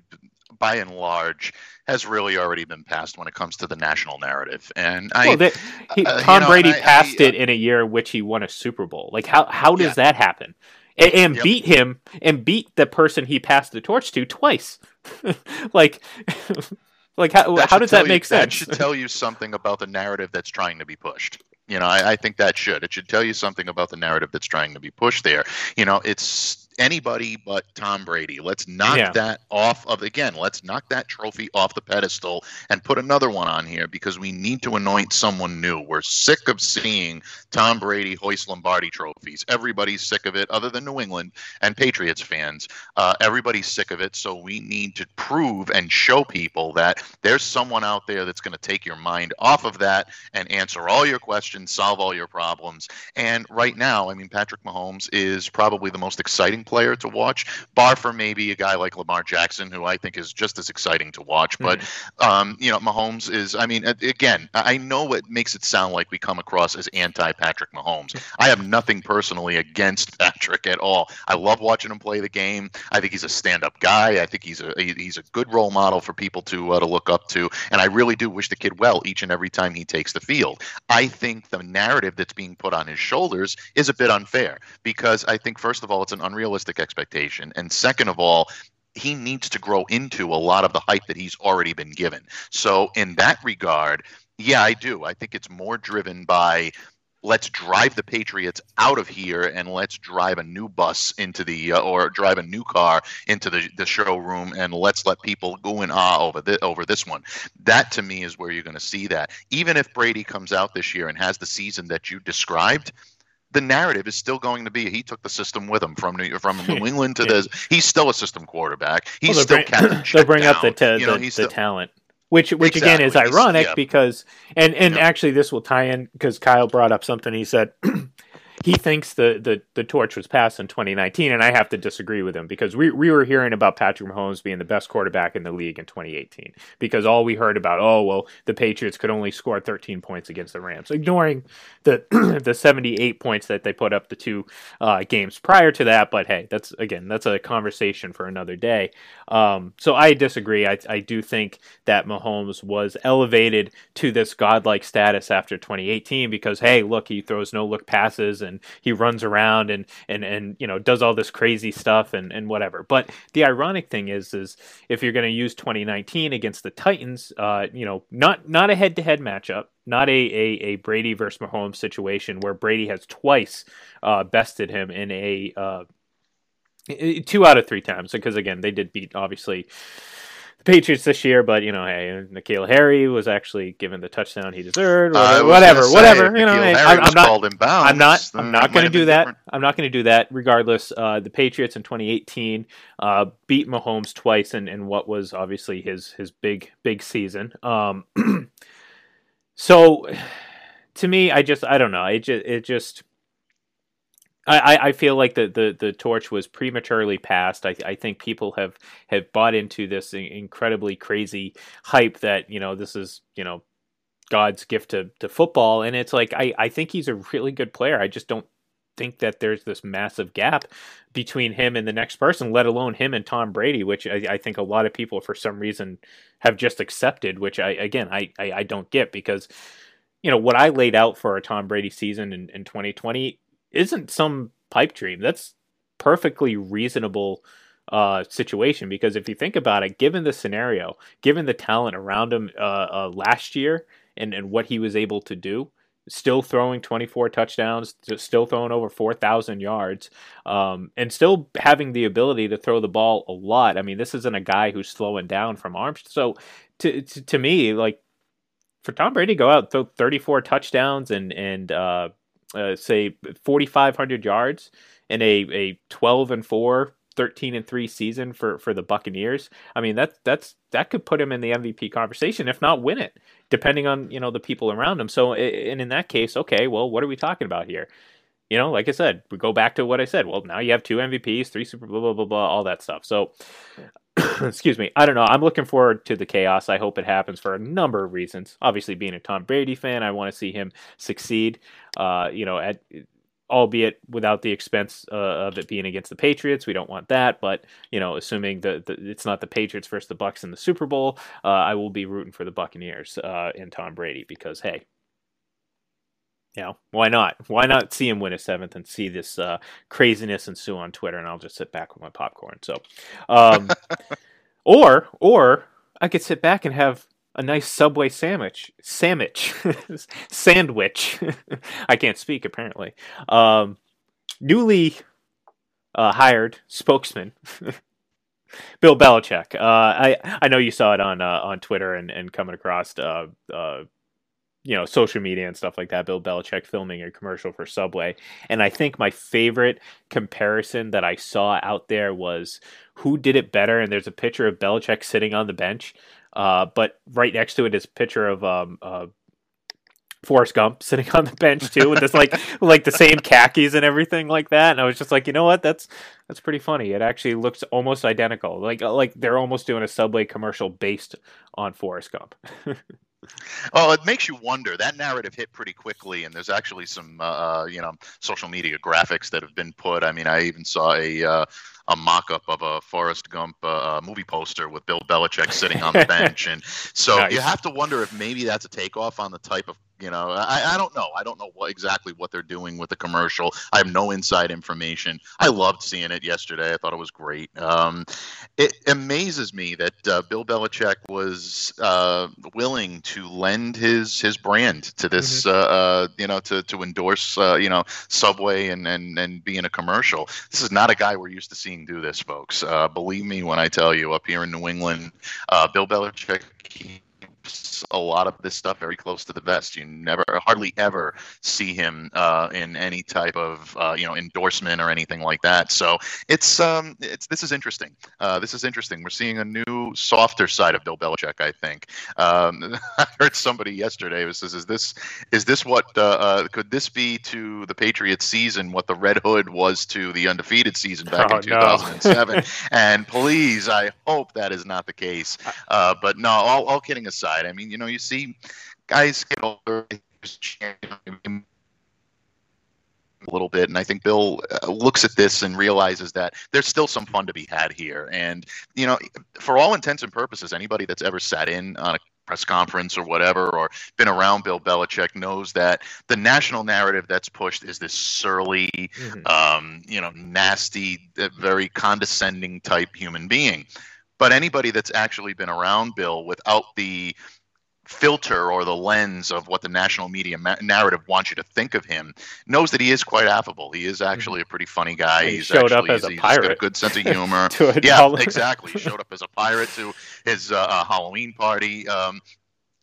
by and large, has really already been passed when it comes to the national narrative. And I, well, he, uh, you Tom know, Brady I- passed I- it in a year in which he won a Super Bowl. Like how how does Yeah. that happen? And, and Yep. beat him and beat the person he passed the torch to twice. like like how how does that you- make sense? That should tell you something about the narrative that's trying to be pushed. You know, I, I think that should. It should tell you something about the narrative that's trying to be pushed there. You know, it's anybody but Tom Brady. Let's knock Yeah. that off of again. Let's knock that trophy off the pedestal and put another one on here because we need to anoint someone new. We're sick of seeing Tom Brady hoist Lombardi trophies. Everybody's sick of it, other than New England and Patriots fans. Uh, everybody's sick of it. So we need to prove and show people that there's someone out there that's going to take your mind off of that and answer all your questions, solve all your problems. And right now, I mean, Patrick Mahomes is probably the most exciting player to watch, bar for maybe a guy like Lamar Jackson, who I think is just as exciting to watch. But um, you know, Mahomes is. I mean, again, I know it makes it sound like we come across as anti-Patrick Mahomes. I have nothing personally against Patrick at all. I love watching him play the game. I think he's a stand-up guy. I think he's a he's a good role model for people to uh, to look up to, and I really do wish the kid well each and every time he takes the field. I think the narrative that's being put on his shoulders is a bit unfair because I think first of all it's an unrealistic expectation, and second of all he needs to grow into a lot of the hype that he's already been given. So in that regard, yeah, I do. I think it's more driven by let's drive the Patriots out of here and let's drive a new bus into the uh, or drive a new car into the, the showroom and let's let people go in awe over the, over this one. That to me is where you're going to see that. Even if Brady comes out this year and has the season that you described, the narrative is still going to be he took the system with him from New, from New England to Yeah. this. He's still a system quarterback. He's Well, still they'll Captain they'll bring up the ta- you know, the, he's the talent. which which again is ironic yeah. because and and Yeah. actually this will tie in because Kyle brought up something he said he thinks the, the the torch was passed in 2019 and I have to disagree with him because we we were hearing about Patrick Mahomes being the best quarterback in the league in 2018 because all we heard about oh well the Patriots could only score 13 points against the Rams ignoring the the 78 points that they put up the two uh, games prior to that. But hey that's again that's a conversation for another day. Um, so I disagree. I, I do think that Mahomes was elevated to this godlike status after 2018 because hey, look, he throws no look passes and he runs around and and and you know does all this crazy stuff and and whatever. But the ironic thing is is if you're going to use 2019 against the Titans, uh, you know, not not a head to head matchup. Not a, a, a Brady versus Mahomes situation where Brady has twice uh, bested him in a uh, two out of three times because again they did beat obviously Patriots this year, but you know, hey, N'Keal Harry was actually given the touchdown he deserved. Whatever, whatever. say, whatever, You know, hey, Harry I'm, I'm not. called in bounds, I'm not. I'm not going to do that. different. I'm not going to do that. Regardless, uh, the Patriots in 2018 uh, beat Mahomes twice in, in what was obviously his his big big season. Um, so, to me, I just I don't know. It just it just. I, I- feel like the, the, the torch was prematurely passed. I, I think people have, have bought into this incredibly crazy hype that you know this is you know God's gift to, to football, and it's like I, I think he's a really good player. I just don't think that there's this massive gap between him and the next person, let alone him and Tom Brady, which I, I think a lot of people for some reason have just accepted. Which I again I, I, I don't get because you know what I laid out for a Tom Brady season in, in 2020 isn't some pipe dream. That's perfectly reasonable uh, situation because if you think about it, given the scenario, given the talent around him uh, uh, last year and, and what he was able to do, still throwing 24 touchdowns, still throwing over 4,000 yards, um, and still having the ability to throw the ball a lot. I mean, this isn't a guy who's slowing down from arms. So to, to, to me, like, for Tom Brady to go out throw 34 touchdowns and and uh, uh, say 4,500 yards in a, a 12 and 4, 13 and 3 season for, for the Buccaneers. I mean, that, that's, that could put him in the MVP conversation, if not win it, depending on, you know, the people around him. So, and in that case, okay, well, what are we talking about here? You know, like I said, we go back to what I said. Well, now you have two MVPs, three Super blah blah blah blah, all that stuff. So, excuse me. I don't know. I'm looking forward to the chaos. I hope it happens for a number of reasons. Obviously, being a Tom Brady fan, I want to see him succeed. Uh, you know, at albeit without the expense uh, of it being against the Patriots. We don't want that, but you know, assuming that it's not the Patriots versus the Bucs in the Super Bowl, uh, I will be rooting for the Buccaneers uh, and Tom Brady because hey. You know, why not? Why not see him win a seventh and see this uh, craziness ensue on Twitter, and I'll just sit back with my popcorn. So, um, or or I could sit back and have a nice Subway sandwich, sandwich, sandwich. I can't speak apparently. Um, newly uh, hired spokesman, Bill Belichick. Uh, I I know you saw it on uh, on Twitter and, and coming across uh, uh, you know social media and stuff like that. Bill Belichick filming a commercial for Subway, and I think my favorite comparison that I saw out there was who did it better. And there's a picture of Belichick sitting on the bench, uh, but right next to it is a picture of um, uh, Forrest Gump sitting on the bench too, with this like like the same khakis and everything like that. And I was just like, you know what, that's that's pretty funny. It actually looks almost identical. Like like they're almost doing a Subway commercial based on Forrest Gump. Well, it makes you wonder. That narrative hit pretty quickly, and there's actually some, uh, you know, social media graphics that have been put. I mean, I even saw a uh, a mock-up of a Forrest Gump uh, movie poster with Bill Belichick sitting on the bench, and so Nice. you have to wonder if maybe that's a takeoff on the type of, you know, I, I don't know. I don't know what exactly what they're doing with the commercial. I have no inside information. I loved seeing it yesterday. I thought it was great. Um, it amazes me that uh, Bill Belichick was uh, willing to lend his his brand to this, uh, uh, you know, to to endorse, uh, you know, Subway and and and be in a commercial. This is not a guy we're used to seeing do this, folks. Uh, believe me when I tell you, up here in New England, uh, Bill Belichick keeps keeps a lot of this stuff very close to the vest. You never, hardly ever see him uh, in any type of uh, you know endorsement or anything like that. So it's um, it's this is interesting. Uh, this is interesting. We're seeing a new, softer side of Bill Belichick. I think. Um, I heard somebody yesterday was says, "Is this is this what uh, uh, could this be to the Patriots season what the Red Hood was to the undefeated season back Oh, in no. 2007?" and please, I hope that is not the case. Uh, but no, all, all kidding aside, I mean, you know, you see guys get older. A little bit, and I think Bill uh, looks at this and realizes that there's still some fun to be had here. And you know, for all intents and purposes, anybody that's ever sat in on a press conference or whatever, or been around Bill Belichick, knows that the national narrative that's pushed is this surly, Mhm. um, you know, nasty, uh, very condescending type human being. But anybody that's actually been around Bill without the filter or the lens of what the national media ma- narrative wants you to think of him knows that he is quite affable. He is actually a pretty funny guy. He He's showed up actually, as a he's got a good sense of humor. Yeah, dollar. exactly. He showed up as a pirate to his uh, uh, Halloween party. Um,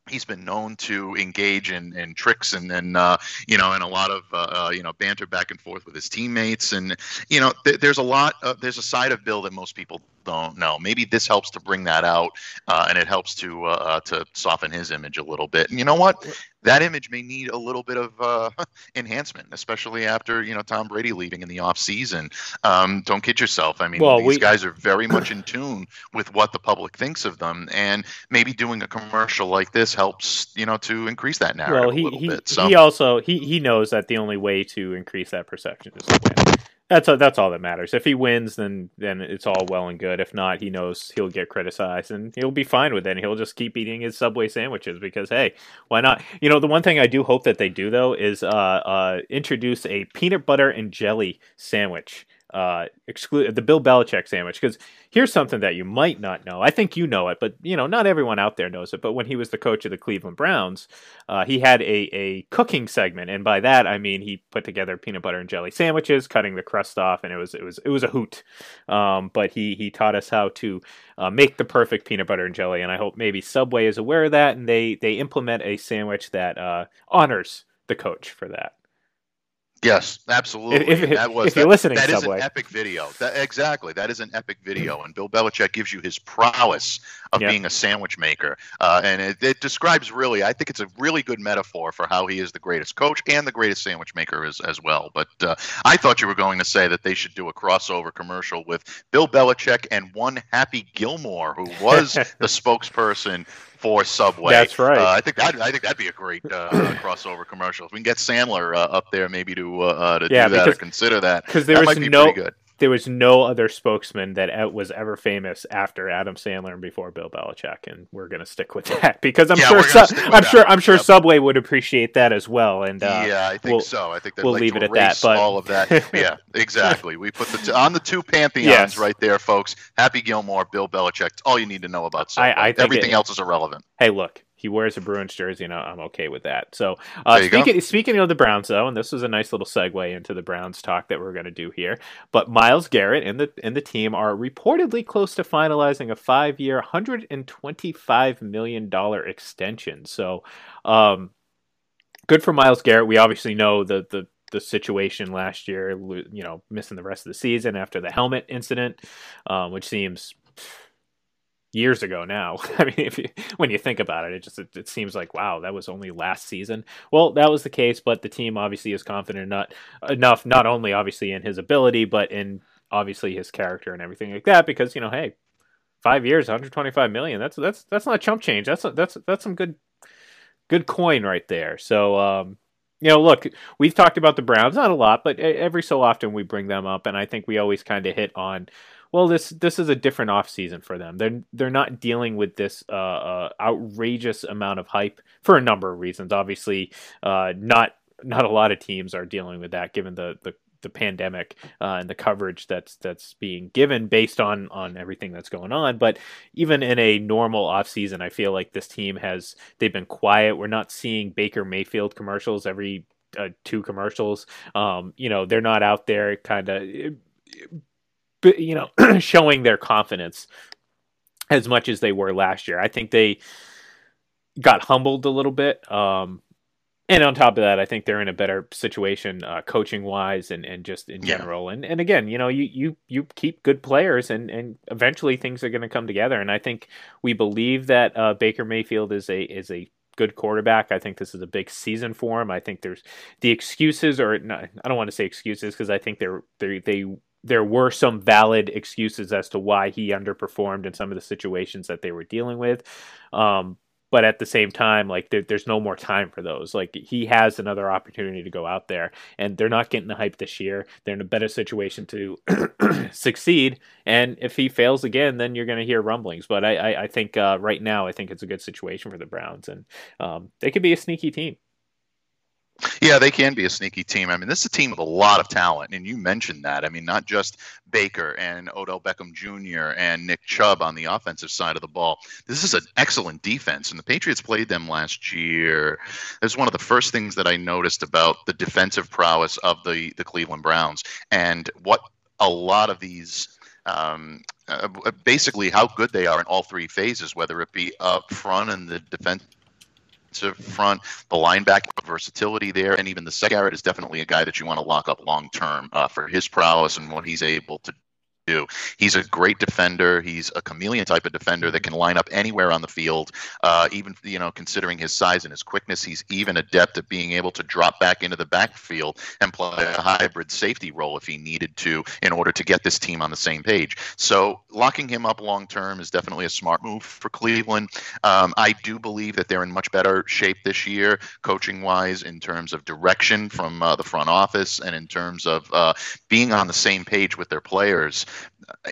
he's been known to engage in, in tricks and then uh, you know and a lot of uh, uh, you know banter back and forth with his teammates and you know th- there's a lot uh, there's a side of Bill that most people don't know. Maybe this helps to bring that out uh, and it helps to uh, uh, to soften his image a little bit. And you know what? That image may need a little bit of uh, enhancement, especially after you know Tom Brady leaving in the off season. Um, don't kid yourself. I mean, Well, these we- guys are very much in tune with what the public thinks of them, and maybe doing a commercial like this helps you know to increase that narrative well, a little he, bit. So he also he he knows that the only way to increase that perception is to win. That's that's all that matters. If he wins, then then it's all well and good. If not, he knows he'll get criticized and he'll be fine with it. And he'll just keep eating his Subway sandwiches because hey, why not? You know, the one thing I do hope that they do though is uh, uh, introduce a peanut butter and jelly sandwich. Uh, exclude the Bill Belichick sandwich because here's something that you might not know. I think you know it, but you know not everyone out there knows it. But when he was the coach of the Cleveland Browns, uh, he had a, a cooking segment, and by that I mean he put together peanut butter and jelly sandwiches, cutting the crust off, and it was it was it was a hoot. Um, but he he taught us how to uh, make the perfect peanut butter and jelly, and I hope maybe Subway is aware of that, and they they implement a sandwich that uh, honors the coach for that. Yes, absolutely. If- if- that was if you're that- listening, that is an epic video. That, exactly, that is an epic video, and Bill Belichick gives you his prowess of Yeah. being a sandwich maker, uh, and it, it describes really. I think it's a really good metaphor for how he is the greatest coach and the greatest sandwich maker as as well. But uh, I thought you were going to say that they should do a crossover commercial with Bill Belichick and one Happy Gilmore, who was the spokesperson for Subway. That's right. Uh, I think that I think that'd be a great uh, crossover commercial. If we can get Sandler uh, up there, maybe to uh, uh, to Yeah, do that or consider that, because there that was might be no pretty good. There was no other spokesman that was ever famous after Adam Sandler and before Bill Belichick, and we're gonna stick with that because I'm Yeah, sure I'm sure I'm sure Yep. Subway would appreciate that as well. And uh, yeah, I think we'll- so. I think we'll like leave it at that, but- all of that. yeah, exactly. We put the t- on the two pantheons Yes. right there, folks. Happy Gilmore, Bill Belichick. All you need to know about Subway. I think Everything it- else is irrelevant. hey, look, he wears a Bruins jersey, and I'm okay with that. So, uh, go. speaking speaking of the Browns, though, and this was a nice little segue into the Browns talk that we're going to do here. But Myles Garrett and the and the team are reportedly close to finalizing a five year, 125 million dollar extension. So, um, good for Myles Garrett. We obviously know the the the situation last year, you know, missing the rest of the season after the helmet incident, um, which seems years ago now. I mean, if you, when you think about it, it just it, it seems like wow, that was only last season. Well, that was the case, but the team obviously is confident not enough, not only obviously in his ability, but in obviously his character and everything like that. Because you know, hey, five years, 125 million. That's that's that's not chump change. That's that's that's some good good coin right there. So. um you know, look, we've talked about the Browns not a lot, but every so often we bring them up, and I think we always kind of hit on well this this is a different offseason for them. They're they're not dealing with this uh, uh, outrageous amount of hype for a number of reasons. Obviously uh, not not a lot of teams are dealing with that given the the, the pandemic uh, and the coverage that's that's being given based on on everything that's going on. But even in a normal offseason i feel like this team has they've been quiet. We're not seeing baker mayfield commercials every uh, two commercials. Um, you know they're not out there kind of you know, showing their confidence as much as they were last year. I think they got humbled a little bit. Um, and on top of that, I think they're in a better situation, uh, coaching wise, and, and just in Yeah. general. And and again, you know, you you you keep good players, and and eventually things are going to come together. And I think we believe that uh, Baker Mayfield is a is a good quarterback. I think this is a big season for him. I think there's the excuses, or not, I don't want to say excuses because I think there they they there were some valid excuses as to why he underperformed in some of the situations that they were dealing with. Um, but at the same time, like there, there's no more time for those. Like he has another opportunity to go out there, and they're not getting the hype this year. They're in a better situation to succeed. And if he fails again, then you're going to hear rumblings. But I, I, I think uh, right now, I think it's a good situation for the Browns, and um, they could be a sneaky team. Yeah, they can be a sneaky team. I mean, this is a team with a lot of talent, and you mentioned that. I mean, not just Baker and Odell Beckham Jr. and Nick Chubb on the offensive side of the ball. This is an excellent defense, and the Patriots played them last year. That's one of the first things that I noticed about the defensive prowess of the the Cleveland Browns and what a lot of these. Um, uh, basically, how good they are in all three phases, whether it be up front and the defense front, the linebacker versatility there, and even the Garrett is definitely a guy that you want to lock up long term uh, for his prowess and what he's able to do. He's a great defender. He's a chameleon type of defender that can line up anywhere on the field. Uh, even you know, considering his size and his quickness, he's even adept at being able to drop back into the backfield and play a hybrid safety role if he needed to in order to get this team on the same page. So locking him up long term is definitely a smart move for Cleveland. Um, I do believe that they're in much better shape this year, coaching wise, in terms of direction from uh, the front office and in terms of uh, being on the same page with their players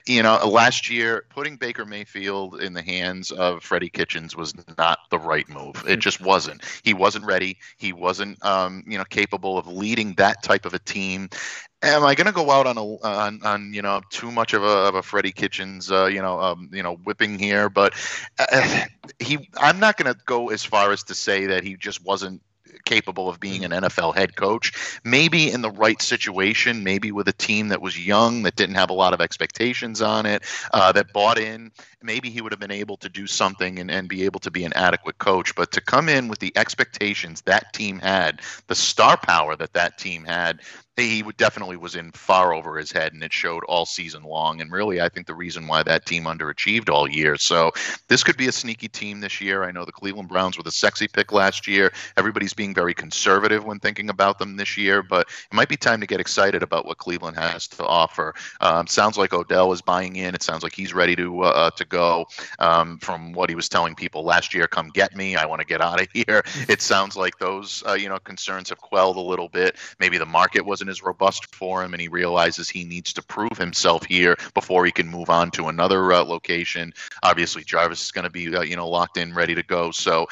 you know, last year putting Baker Mayfield in the hands of Freddie Kitchens was not the right move. It just wasn't. He wasn't ready. He wasn't, um, you know, capable of leading that type of a team. Am I going to go out on a on, on you know too much of a of a Freddie Kitchens uh, you know um, you know whipping here? But uh, he, I'm not going to go as far as to say that he just wasn't capable of being an NFL head coach. Maybe in the right situation, maybe with a team that was young, that didn't have a lot of expectations on it, uh, that bought in, maybe he would have been able to do something and, and be able to be an adequate coach. But to come in with the expectations that team had, the star power that that team had, he would definitely was in far over his head, and it showed all season long. And really, I think the reason why that team underachieved all year. So this could be a sneaky team this year. I know the Cleveland Browns were the sexy pick last year. Everybody's being very conservative when thinking about them this year, but it might be time to get excited about what Cleveland has to offer. Um, sounds like Odell is buying in. It sounds like he's ready to uh, to go. Um, from what he was telling people last year, come get me. I want to get out of here. It sounds like those uh, you know concerns have quelled a little bit. Maybe the market wasn't as robust for him, and he realizes he needs to prove himself here before he can move on to another uh, location. Obviously, Jarvis is going to be uh, you know locked in, ready to go. So.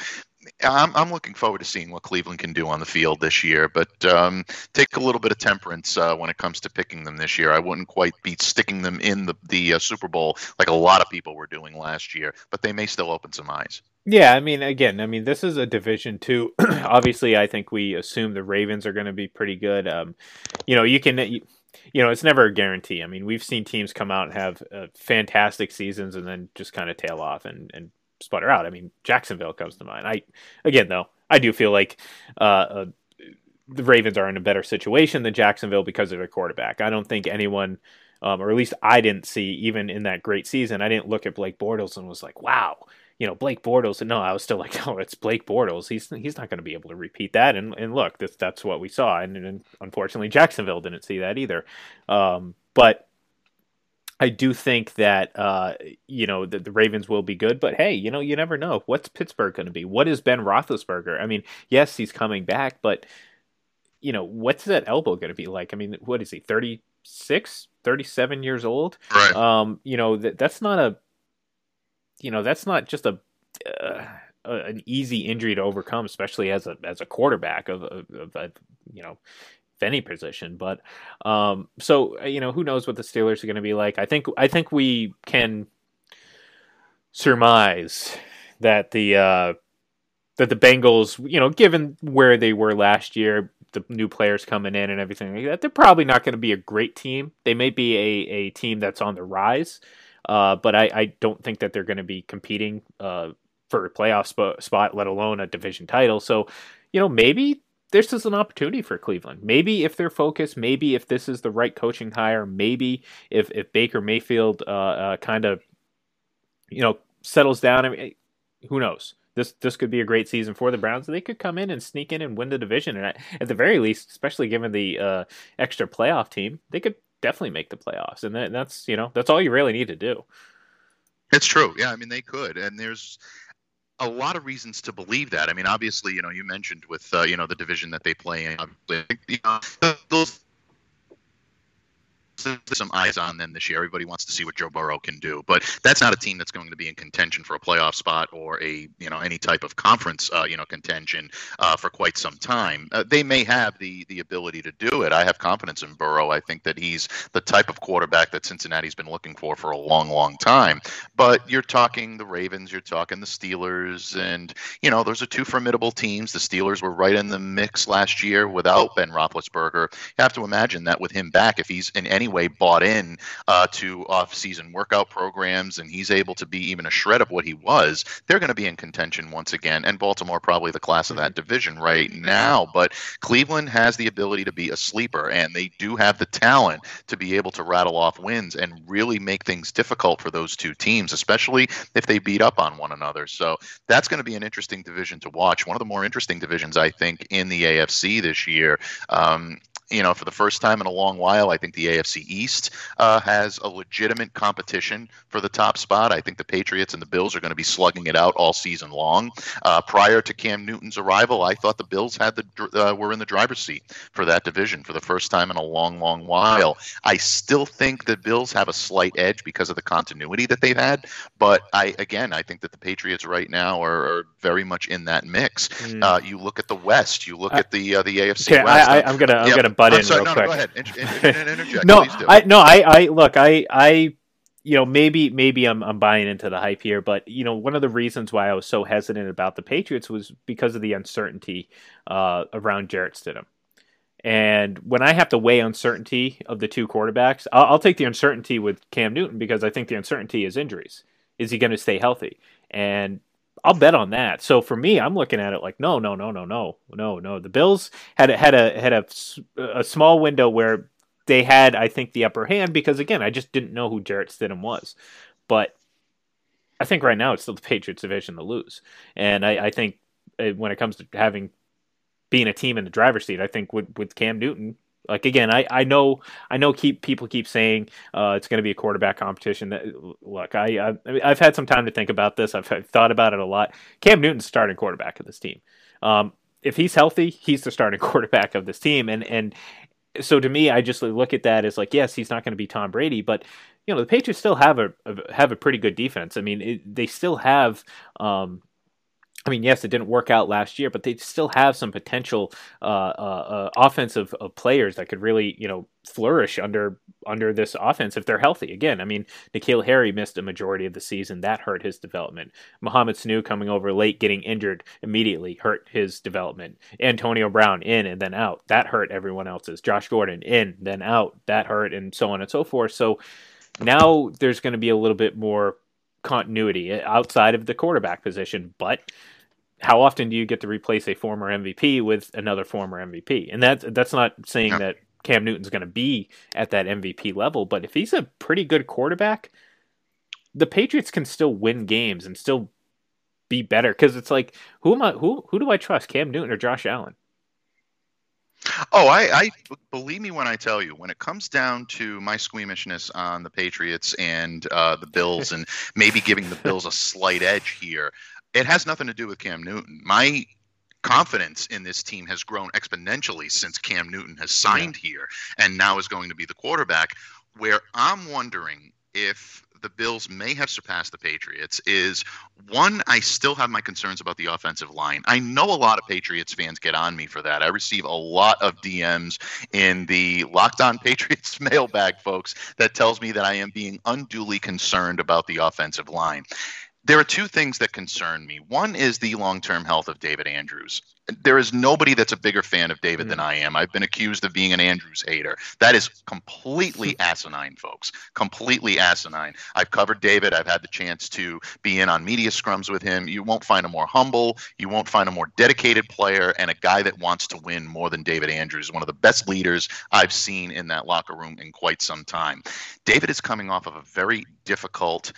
I'm, I'm looking forward to seeing what Cleveland can do on the field this year, but um, take a little bit of temperance uh, when it comes to picking them this year. I wouldn't quite be sticking them in the, the uh, Super Bowl like a lot of people were doing last year, but they may still open some eyes. Yeah, I mean, again, I mean, this is a division too. Obviously, I think we assume the Ravens are going to be pretty good. Um, you know, you can, you, you know, it's never a guarantee. I mean, we've seen teams come out and have uh, fantastic seasons and then just kind of tail off and, and sputter out. I mean, Jacksonville comes to mind. I, again, though, I do feel like uh, uh, the Ravens are in a better situation than Jacksonville because of their quarterback. I don't think anyone. Um, or at least I didn't see, even in that great season, I didn't look at Blake Bortles and was like, "Wow, you know, Blake Bortles. And no, I was still like, oh, it's Blake Bortles. He's he's not going to be able to repeat that. And and look, this, that's what we saw. And, and unfortunately, Jacksonville didn't see that either. Um, but I do think that uh, you know the, the Ravens will be good. But hey, you know, you never know. What's Pittsburgh going to be? What is Ben Roethlisberger? I mean, yes, he's coming back, but you know, what's that elbow going to be like? I mean, what is he? 36, 37 years old. Right. Um, you know, that that's not a you know that's not just a, uh, an easy injury to overcome, especially as a as a quarterback of, of, of a, you know of any position. But um, so you know who knows what the Steelers are going to be like. I think I think we can surmise that the uh, that the Bengals, you know, given where they were last year, the new players coming in and everything like that, they're probably not going to be a great team. They may be a, a team that's on the rise. Uh, but I, I don't think that they're going to be competing uh, for a playoff sp- spot, let alone a division title. So, you know, maybe this is an opportunity for Cleveland. Maybe if they're focused, maybe if this is the right coaching hire, maybe if if Baker Mayfield uh, uh, kind of, you know, settles down. I mean, who knows? This this could be a great season for the Browns. They could come in and sneak in and win the division, and at the very least, especially given the uh, extra playoff team, they could definitely make the playoffs. And that's you know that's all you really need to do. It's true. Yeah, I mean they could, and there's a lot of reasons to believe that. I mean, obviously, you know, you mentioned with uh, you know the division that they play in. Obviously, you know, those some eyes on them this year. Everybody wants to see what Joe Burrow can do, but that's not a team that's going to be in contention for a playoff spot or a you know any type of conference uh, you know contention uh, for quite some time. Uh, they may have the the ability to do it. I have confidence in Burrow. I think that he's the type of quarterback that Cincinnati's been looking for for a long, long time. But you're talking the Ravens, you're talking the Steelers, and you know those are two formidable teams. The Steelers were right in the mix last year without Ben Roethlisberger. You have to imagine that with him back, if he's in any way bought in uh, to off-season workout programs, and he's able to be even a shred of what he was, they're going to be in contention once again. And Baltimore probably the class of that mm-hmm. division right now. But Cleveland has the ability to be a sleeper, and they do have the talent to be able to rattle off wins and really make things difficult for those two teams, especially if they beat up on one another. So that's going to be an interesting division to watch. One of the more interesting divisions, I think, in the AFC this year. Um, you know, for the first time in a long while, I think the AFC East uh, has a legitimate competition for the top spot. I think the Patriots and the Bills are going to be slugging it out all season long. Uh, prior to Cam Newton's arrival, I thought the Bills had the uh, were in the driver's seat for that division for the first time in a long, long while. I still think the Bills have a slight edge because of the continuity that they've had, but I again, I think that the Patriots right now are, are very much in that mix. Mm. you look at the West, you look at the uh, the AFC okay, West. I, am gonna I'm gonna butt I'm in sorry, real no, quick. No, go ahead. Inter- interject. no, I no, I, I look, I, I, you know, maybe, maybe I'm, I'm buying into the hype here, but you know, one of the reasons why I was so hesitant about the Patriots was because of the uncertainty uh, around Jarrett Stidham. And when I have to weigh uncertainty of the two quarterbacks, I'll, I'll take the uncertainty with Cam Newton because I think the uncertainty is injuries. Is he going to stay healthy? And I'll bet on that. So for me, I'm looking at it like no, no, no, no, no, no, no. The Bills had had a had a, a small window where they had, I think, the upper hand because again, I just didn't know who Jarrett Stidham was. But I think right now it's still the Patriots division to lose, and I, I think uh, when it comes to having being a team in the driver's seat, I think with with Cam Newton, like again, I, I know I know keep people keep saying uh, it's going to be a quarterback competition. That, look, I, I have had some time to think about this. I've, I've, thought about it a lot. Cam Newton's starting quarterback of this team. Um, if he's healthy, he's the starting quarterback of this team. And and so to me, I just look at that as like, yes, he's not going to be Tom Brady, but you know the Patriots still have a, have a pretty good defense. I mean, it, they still have um, I mean, yes, it didn't work out last year, but they still have some potential uh, uh, uh, offensive uh, players that could really, you know, flourish under under this offense if they're healthy. Again, I mean, N'Keal Harry missed a majority of the season; that hurt his development. Mohamed Sanu coming over late, getting injured immediately, hurt his development. Antonio Brown in and then out, that hurt everyone else's. Josh Gordon in, then out, that hurt, and so on and so forth. So now there's going to be a little bit more continuity outside of the quarterback position, but how often do you get to replace a former MVP with another former MVP? And that that's not saying yeah. that Cam Newton's going to be at that MVP level, but if he's a pretty good quarterback, the Patriots can still win games and still be better because it's like who am I who who do I trust, Cam Newton or Josh Allen? Oh, I, I believe me when I tell you, when it comes down to my squeamishness on the Patriots and uh, the Bills, and maybe giving the Bills a slight edge here, it has nothing to do with Cam Newton. My confidence in this team has grown exponentially since Cam Newton has signed yeah. here and now is going to be the quarterback. Where I'm wondering if the Bills may have surpassed the Patriots is one, I still have my concerns about the offensive line. I know a lot of Patriots fans get on me for that. I receive a lot of DMs in the Locked On Patriots mailbag, folks, that tells me that I am being unduly concerned about the offensive line There are two things that concern me. One is the long term health of David Andrews. There is nobody that's a bigger fan of David than hmm. I am. I've been accused of being an Andrews hater. That is completely hmm. asinine, folks. Completely asinine. I've covered David. I've had the chance to be in on media scrums with him. You won't find a more humble, you won't find a more dedicated player, and a guy that wants to win more than David Andrews. One of the best leaders I've seen in that locker room in quite some time. David is coming off of a very difficult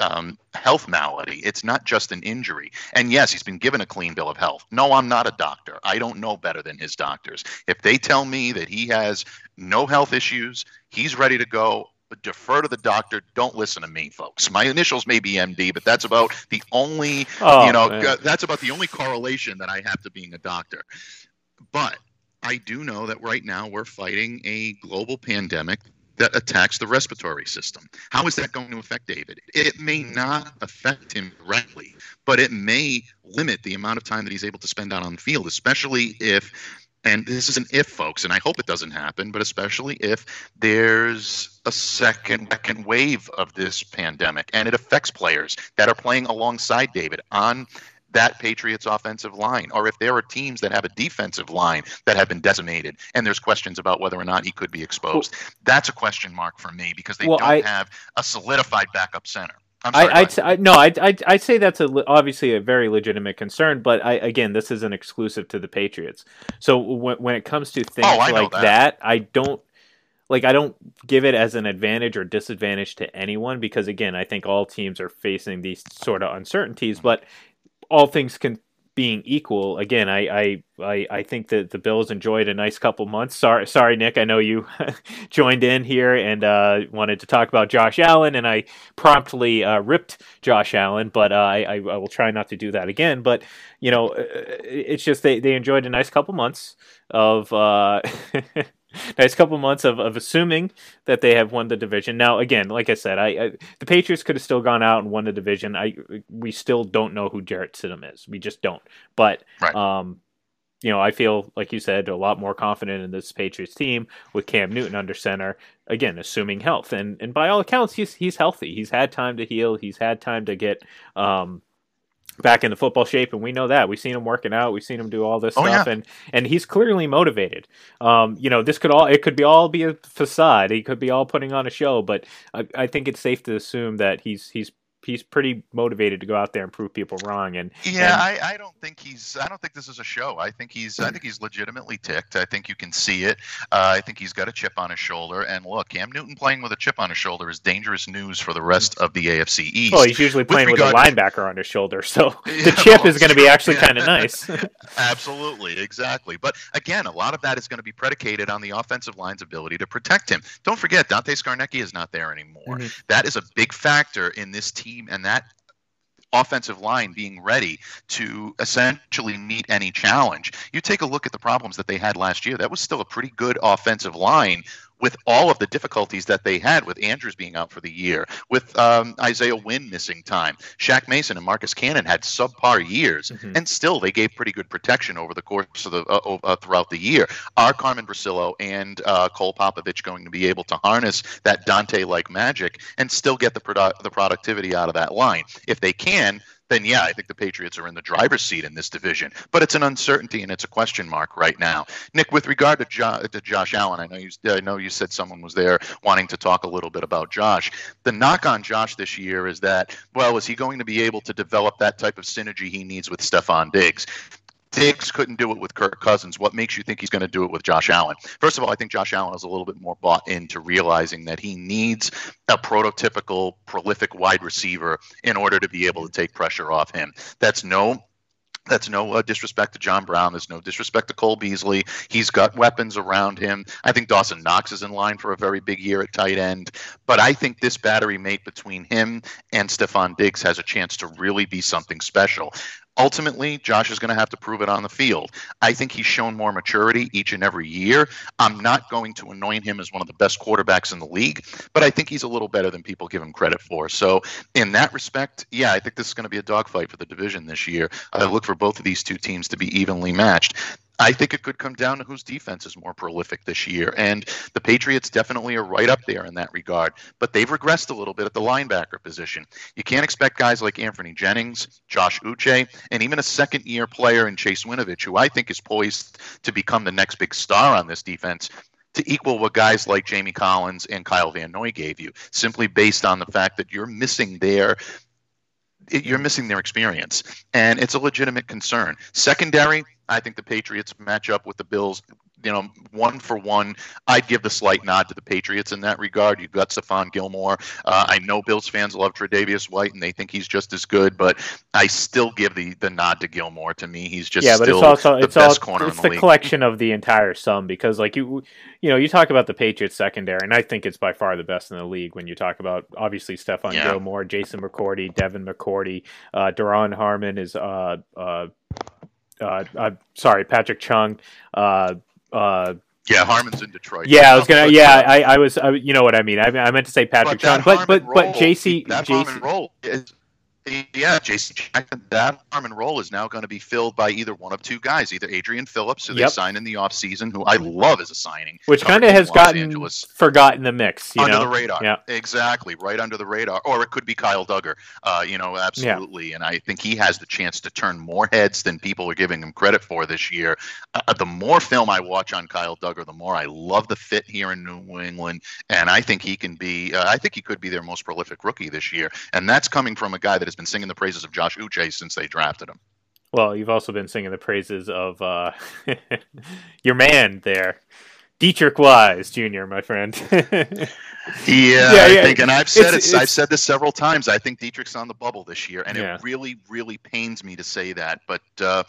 um, health malady. It's not just an injury. And yes, he's been given a clean bill of health. No, I'm not a doctor. I don't know better than his doctors. If they tell me that he has no health issues, he's ready to go. Defer to the doctor. Don't listen to me, folks. My initials may be MD, but that's about the only, Oh, you know, man. that's about the only correlation that I have to being a doctor. But I do know that right now we're fighting a global pandemic that attacks the respiratory system. How is that going to affect David? It may not affect him directly, but it may limit the amount of time that he's able to spend out on the field, especially if and this is an if folks and i hope it doesn't happen but especially if there's a second second wave of this pandemic and it affects players that are playing alongside david on that Patriots offensive line, or if there are teams that have a defensive line that have been decimated, and there's questions about whether or not he could be exposed. That's a question mark for me because they Well, don't I- have a solidified backup center. I'm sorry, I, I'd, I no, I'd, I'd, I'd say that's a, obviously a very legitimate concern, but I, again, this isn't exclusive to the Patriots. So when, when it comes to oh, things Oh, like that. that. I don't like I don't give it as an advantage or disadvantage to anyone because again, I think all teams are facing these sort of uncertainties, mm-hmm. but all things can being equal, again, I, I I I think that the Bills enjoyed a nice couple months. Sorry, sorry, Nick. I know you joined in here and uh, wanted to talk about Josh Allen, and I promptly uh, ripped Josh Allen, but uh, I, I will try not to do that again. But you know, uh, it's just they they enjoyed a nice couple months of. Nice couple months of, of assuming that they have won the division. Now, again, like I said, I, I the Patriots could have still gone out and won the division. I we still don't know who Jarrett Stidham is. We just don't. But Right. um, you know, I feel like you said a lot more confident in this Patriots team with Cam Newton under center. Again, assuming health, and and by all accounts, he's he's healthy. He's had time to heal. He's had time to get um, back into football shape, and we know that. We've seen him working out. We've seen him do all this Oh, stuff, yeah. and and he's clearly motivated. Um, you know, this could all it could be all be a facade. He could be all putting on a show, but I, I think it's safe to assume that he's he's he's pretty motivated to go out there and prove people wrong. And Yeah, and- I, I don't think he's. I don't think this is a show. I think he's. I think he's legitimately ticked. I think you can see it. Uh, I think he's got a chip on his shoulder. And look, Cam Newton playing with a chip on his shoulder is dangerous news for the rest of the AFC East. well, he's usually With playing with, a regard- linebacker on his shoulder, so Yeah, the chip well, is going to be actually Yeah. kind of nice. Absolutely, exactly. But again, a lot of that is going to be predicated on the offensive line's ability to protect him. Don't forget, Dante Scarnecchia is not there anymore. Mhm. That is a big factor in this team and that offensive line being ready to essentially meet any challenge. You take a look at the problems that they had last year. That was still a pretty good offensive line with all of the difficulties that they had with Andrews being out for the year, with um, Isaiah Wynn missing time. Shaq Mason and Marcus Cannon had subpar years, Mhm. and still they gave pretty good protection over the course of the uh, uh, throughout the year. Are Carmen Bricillo and uh, Cole Popovich going to be able to harness that Dante-like magic and still get the produ- the productivity out of that line? If they can, then yeah, I think the Patriots are in the driver's seat in this division. But it's an uncertainty and it's a question mark right now. Nick, with regard to, jo- to Josh Allen, I know you I know you said someone was there wanting to talk a little bit about Josh. The knock on Josh this year is that well, is he going to be able to develop that type of synergy he needs with Stefon Diggs? Diggs couldn't do it with Kirk Cousins. What makes you think he's going to do it with Josh Allen? First of all, I think Josh Allen is a little bit more bought into realizing that he needs a prototypical, prolific wide receiver in order to be able to take pressure off him. That's no that's no uh, disrespect to John Brown. There's no disrespect to Cole Beasley. He's got weapons around him. I think Dawson Knox is in line for a very big year at tight end. But I think this battery mate between him and Stefon Diggs has a chance to really be something special. Ultimately, Josh is going to have to prove it on the field. I think he's shown more maturity each and every year. I'm not going to anoint him as one of the best quarterbacks in the league, but I think he's a little better than people give him credit for. So, in that respect, yeah, I think this is going to be a dogfight for the division this year. I look for both of these two teams to be evenly matched. I think it could come down to whose defense is more prolific this year. And the Patriots definitely are right up there in that regard, but they've regressed a little bit at the linebacker position. You can't expect guys like Anfernee Jennings, Josh Uche, and even a second year player in Chase Winovich, who I think is poised to become the next big star on this defense, to equal what guys like Jamie Collins and Kyle Van Noy gave you, simply based on the fact that you're missing their you're missing their experience, and it's a legitimate concern. Secondary, I think the Patriots match up with the Bills. You know, one for one, I'd give the slight nod to the Patriots in that regard. You've got Stephon Gilmore. Uh, I know Bills fans love Tre'Davious White and they think he's just as good, but I still give the, the nod to Gilmore. To me, he's just yeah, but it's also the it's best all corner it's in the the league. collection of the entire sum because like you you know you talk about the Patriots secondary and I think it's by far the best in the league when you talk about obviously Stephon Yeah. Gilmore, Jason McCourty, Devin McCourty, uh, Duron Harmon is uh uh. Uh, uh, sorry, Patrick Chung. Uh, uh, Yeah, Harmon's in Detroit. yeah, I was gonna. Yeah, I, I was. I, you know what I mean. I, I meant to say Patrick but Harmon but but role- JC, that JC Harmon role is yeah, Jason Jackson, that Harmon role is now going to be filled by either one of two guys, either Adrian Phillips, who Yep. they signed in the offseason, who I love as a signing, which kind of has Los gotten Angeles. forgotten the mix. You under know? the radar. Yeah. Exactly, right under the radar. Or it could be Kyle Dugger. Uh, you know, absolutely. And I think he has the chance to turn more heads than people are giving him credit for this year. Uh, the more film I watch on Kyle Dugger, the more I love the fit here in New England. And I think he can be. Uh, I think he could be their most prolific rookie this year. And that's coming from a guy that has been singing the praises of Josh Uche since they drafted him. Well, you've also been singing the praises of uh, your man there, Deatrich Wise Jr., my friend. Yeah, Yeah, I yeah. think, and I've said It's- it. I've said this several times. I think Deatrich's on the bubble this year, and Yeah. it really, really pains me to say that. But uh,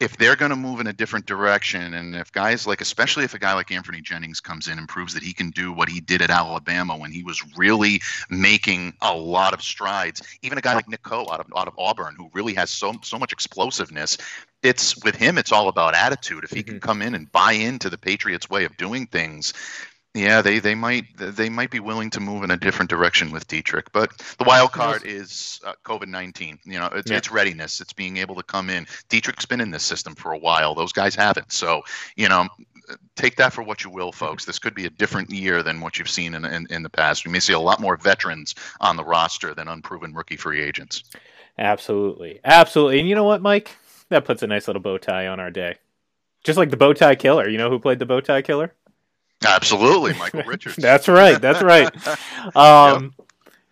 if they're going to move in a different direction, and if guys like, especially if a guy like Anfernee Jennings comes in and proves that he can do what he did at Alabama when he was really making a lot of strides, even a guy like Nick Coe out of out of Auburn, who really has so so much explosiveness. It's with him. It's all about attitude. If he can mm-hmm. come in and buy into the Patriots' way of doing things, yeah, they, they might they might be willing to move in a different direction with Deatrich, but the wild card is uh, COVID nineteen. You know, it's, Yeah. it's readiness. It's being able to come in. Deatrich's been in this system for a while. Those guys haven't. So you know, take that for what you will, folks. This could be a different year than what you've seen in, in in the past. We may see a lot more veterans on the roster than unproven rookie free agents. Absolutely, absolutely. And you know what, Mike? That puts a nice little bow tie on our day. Just like the bow tie killer. You know who played the bow tie killer? Absolutely, Michael Richards. That's right. That's right. Um,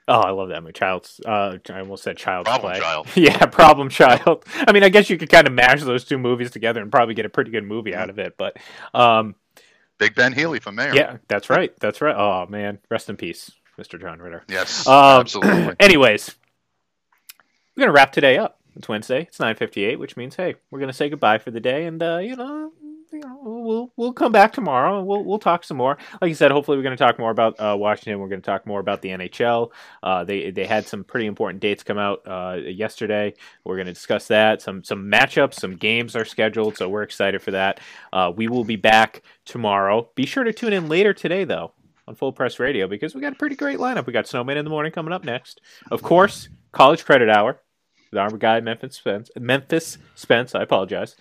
Oh, I love that movie. Child's. Uh, I almost said Child's Problem Play. Child. yeah, Problem Child. I mean, I guess you could kind of mash those two movies together and probably get a pretty good movie out of it. But, um, Big Ben Healy for mayor. yeah, that's right. That's right. Oh man, rest in peace, Mr. John Ritter. Yes. Um, absolutely. Anyways, we're gonna wrap today up. It's Wednesday. It's nine fifty eight, which means hey, we're gonna say goodbye for the day, and uh, you know, you know, we'll we'll come back tomorrow we'll we'll talk some more. Like you said, hopefully we're gonna talk more about uh, Washington. We're gonna talk more about the NHL. Uh, they they had some pretty important dates come out uh, yesterday. We're gonna discuss that. Some some matchups, some games are scheduled, so we're excited for that. Uh, we will be back tomorrow. Be sure to tune in later today, though on Full Press Radio because we got a pretty great lineup. We got Snowman in the morning coming up next. Of course, College Credit Hour with our guy Memphis Spence. Memphis Spence, I apologize.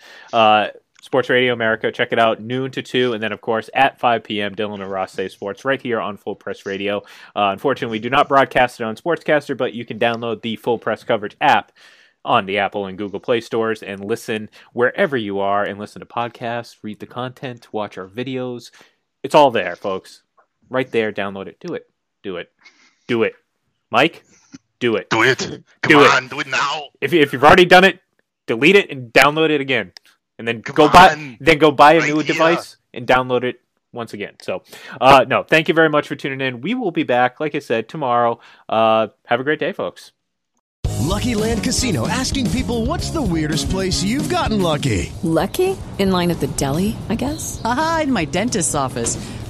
Sports Radio America, check it out noon to two, and then of course at 5 p.m. Dylan and Ross say sports right here on Full Press Radio. Uh, unfortunately, we do not broadcast it on Sportscaster, but you can download the Full Press Coverage app on the Apple and Google Play stores and listen wherever you are and listen to podcasts, read the content, watch our videos. It's all there, folks. Right there. Download it. Do it. Do it. Do it. Mike, do it. Do it. Come Do it. on, do it now. If, if you've already done it, delete it and download it again. And then Come go buy then go buy a Right new here. device and download it once again. So, uh, no, thank you very much for tuning in. We will be back, like I said, tomorrow. Uh, have a great day, folks. Lucky Land Casino asking people what's the weirdest place you've gotten lucky? Lucky? In line at the deli, I guess? Aha, in my dentist's office.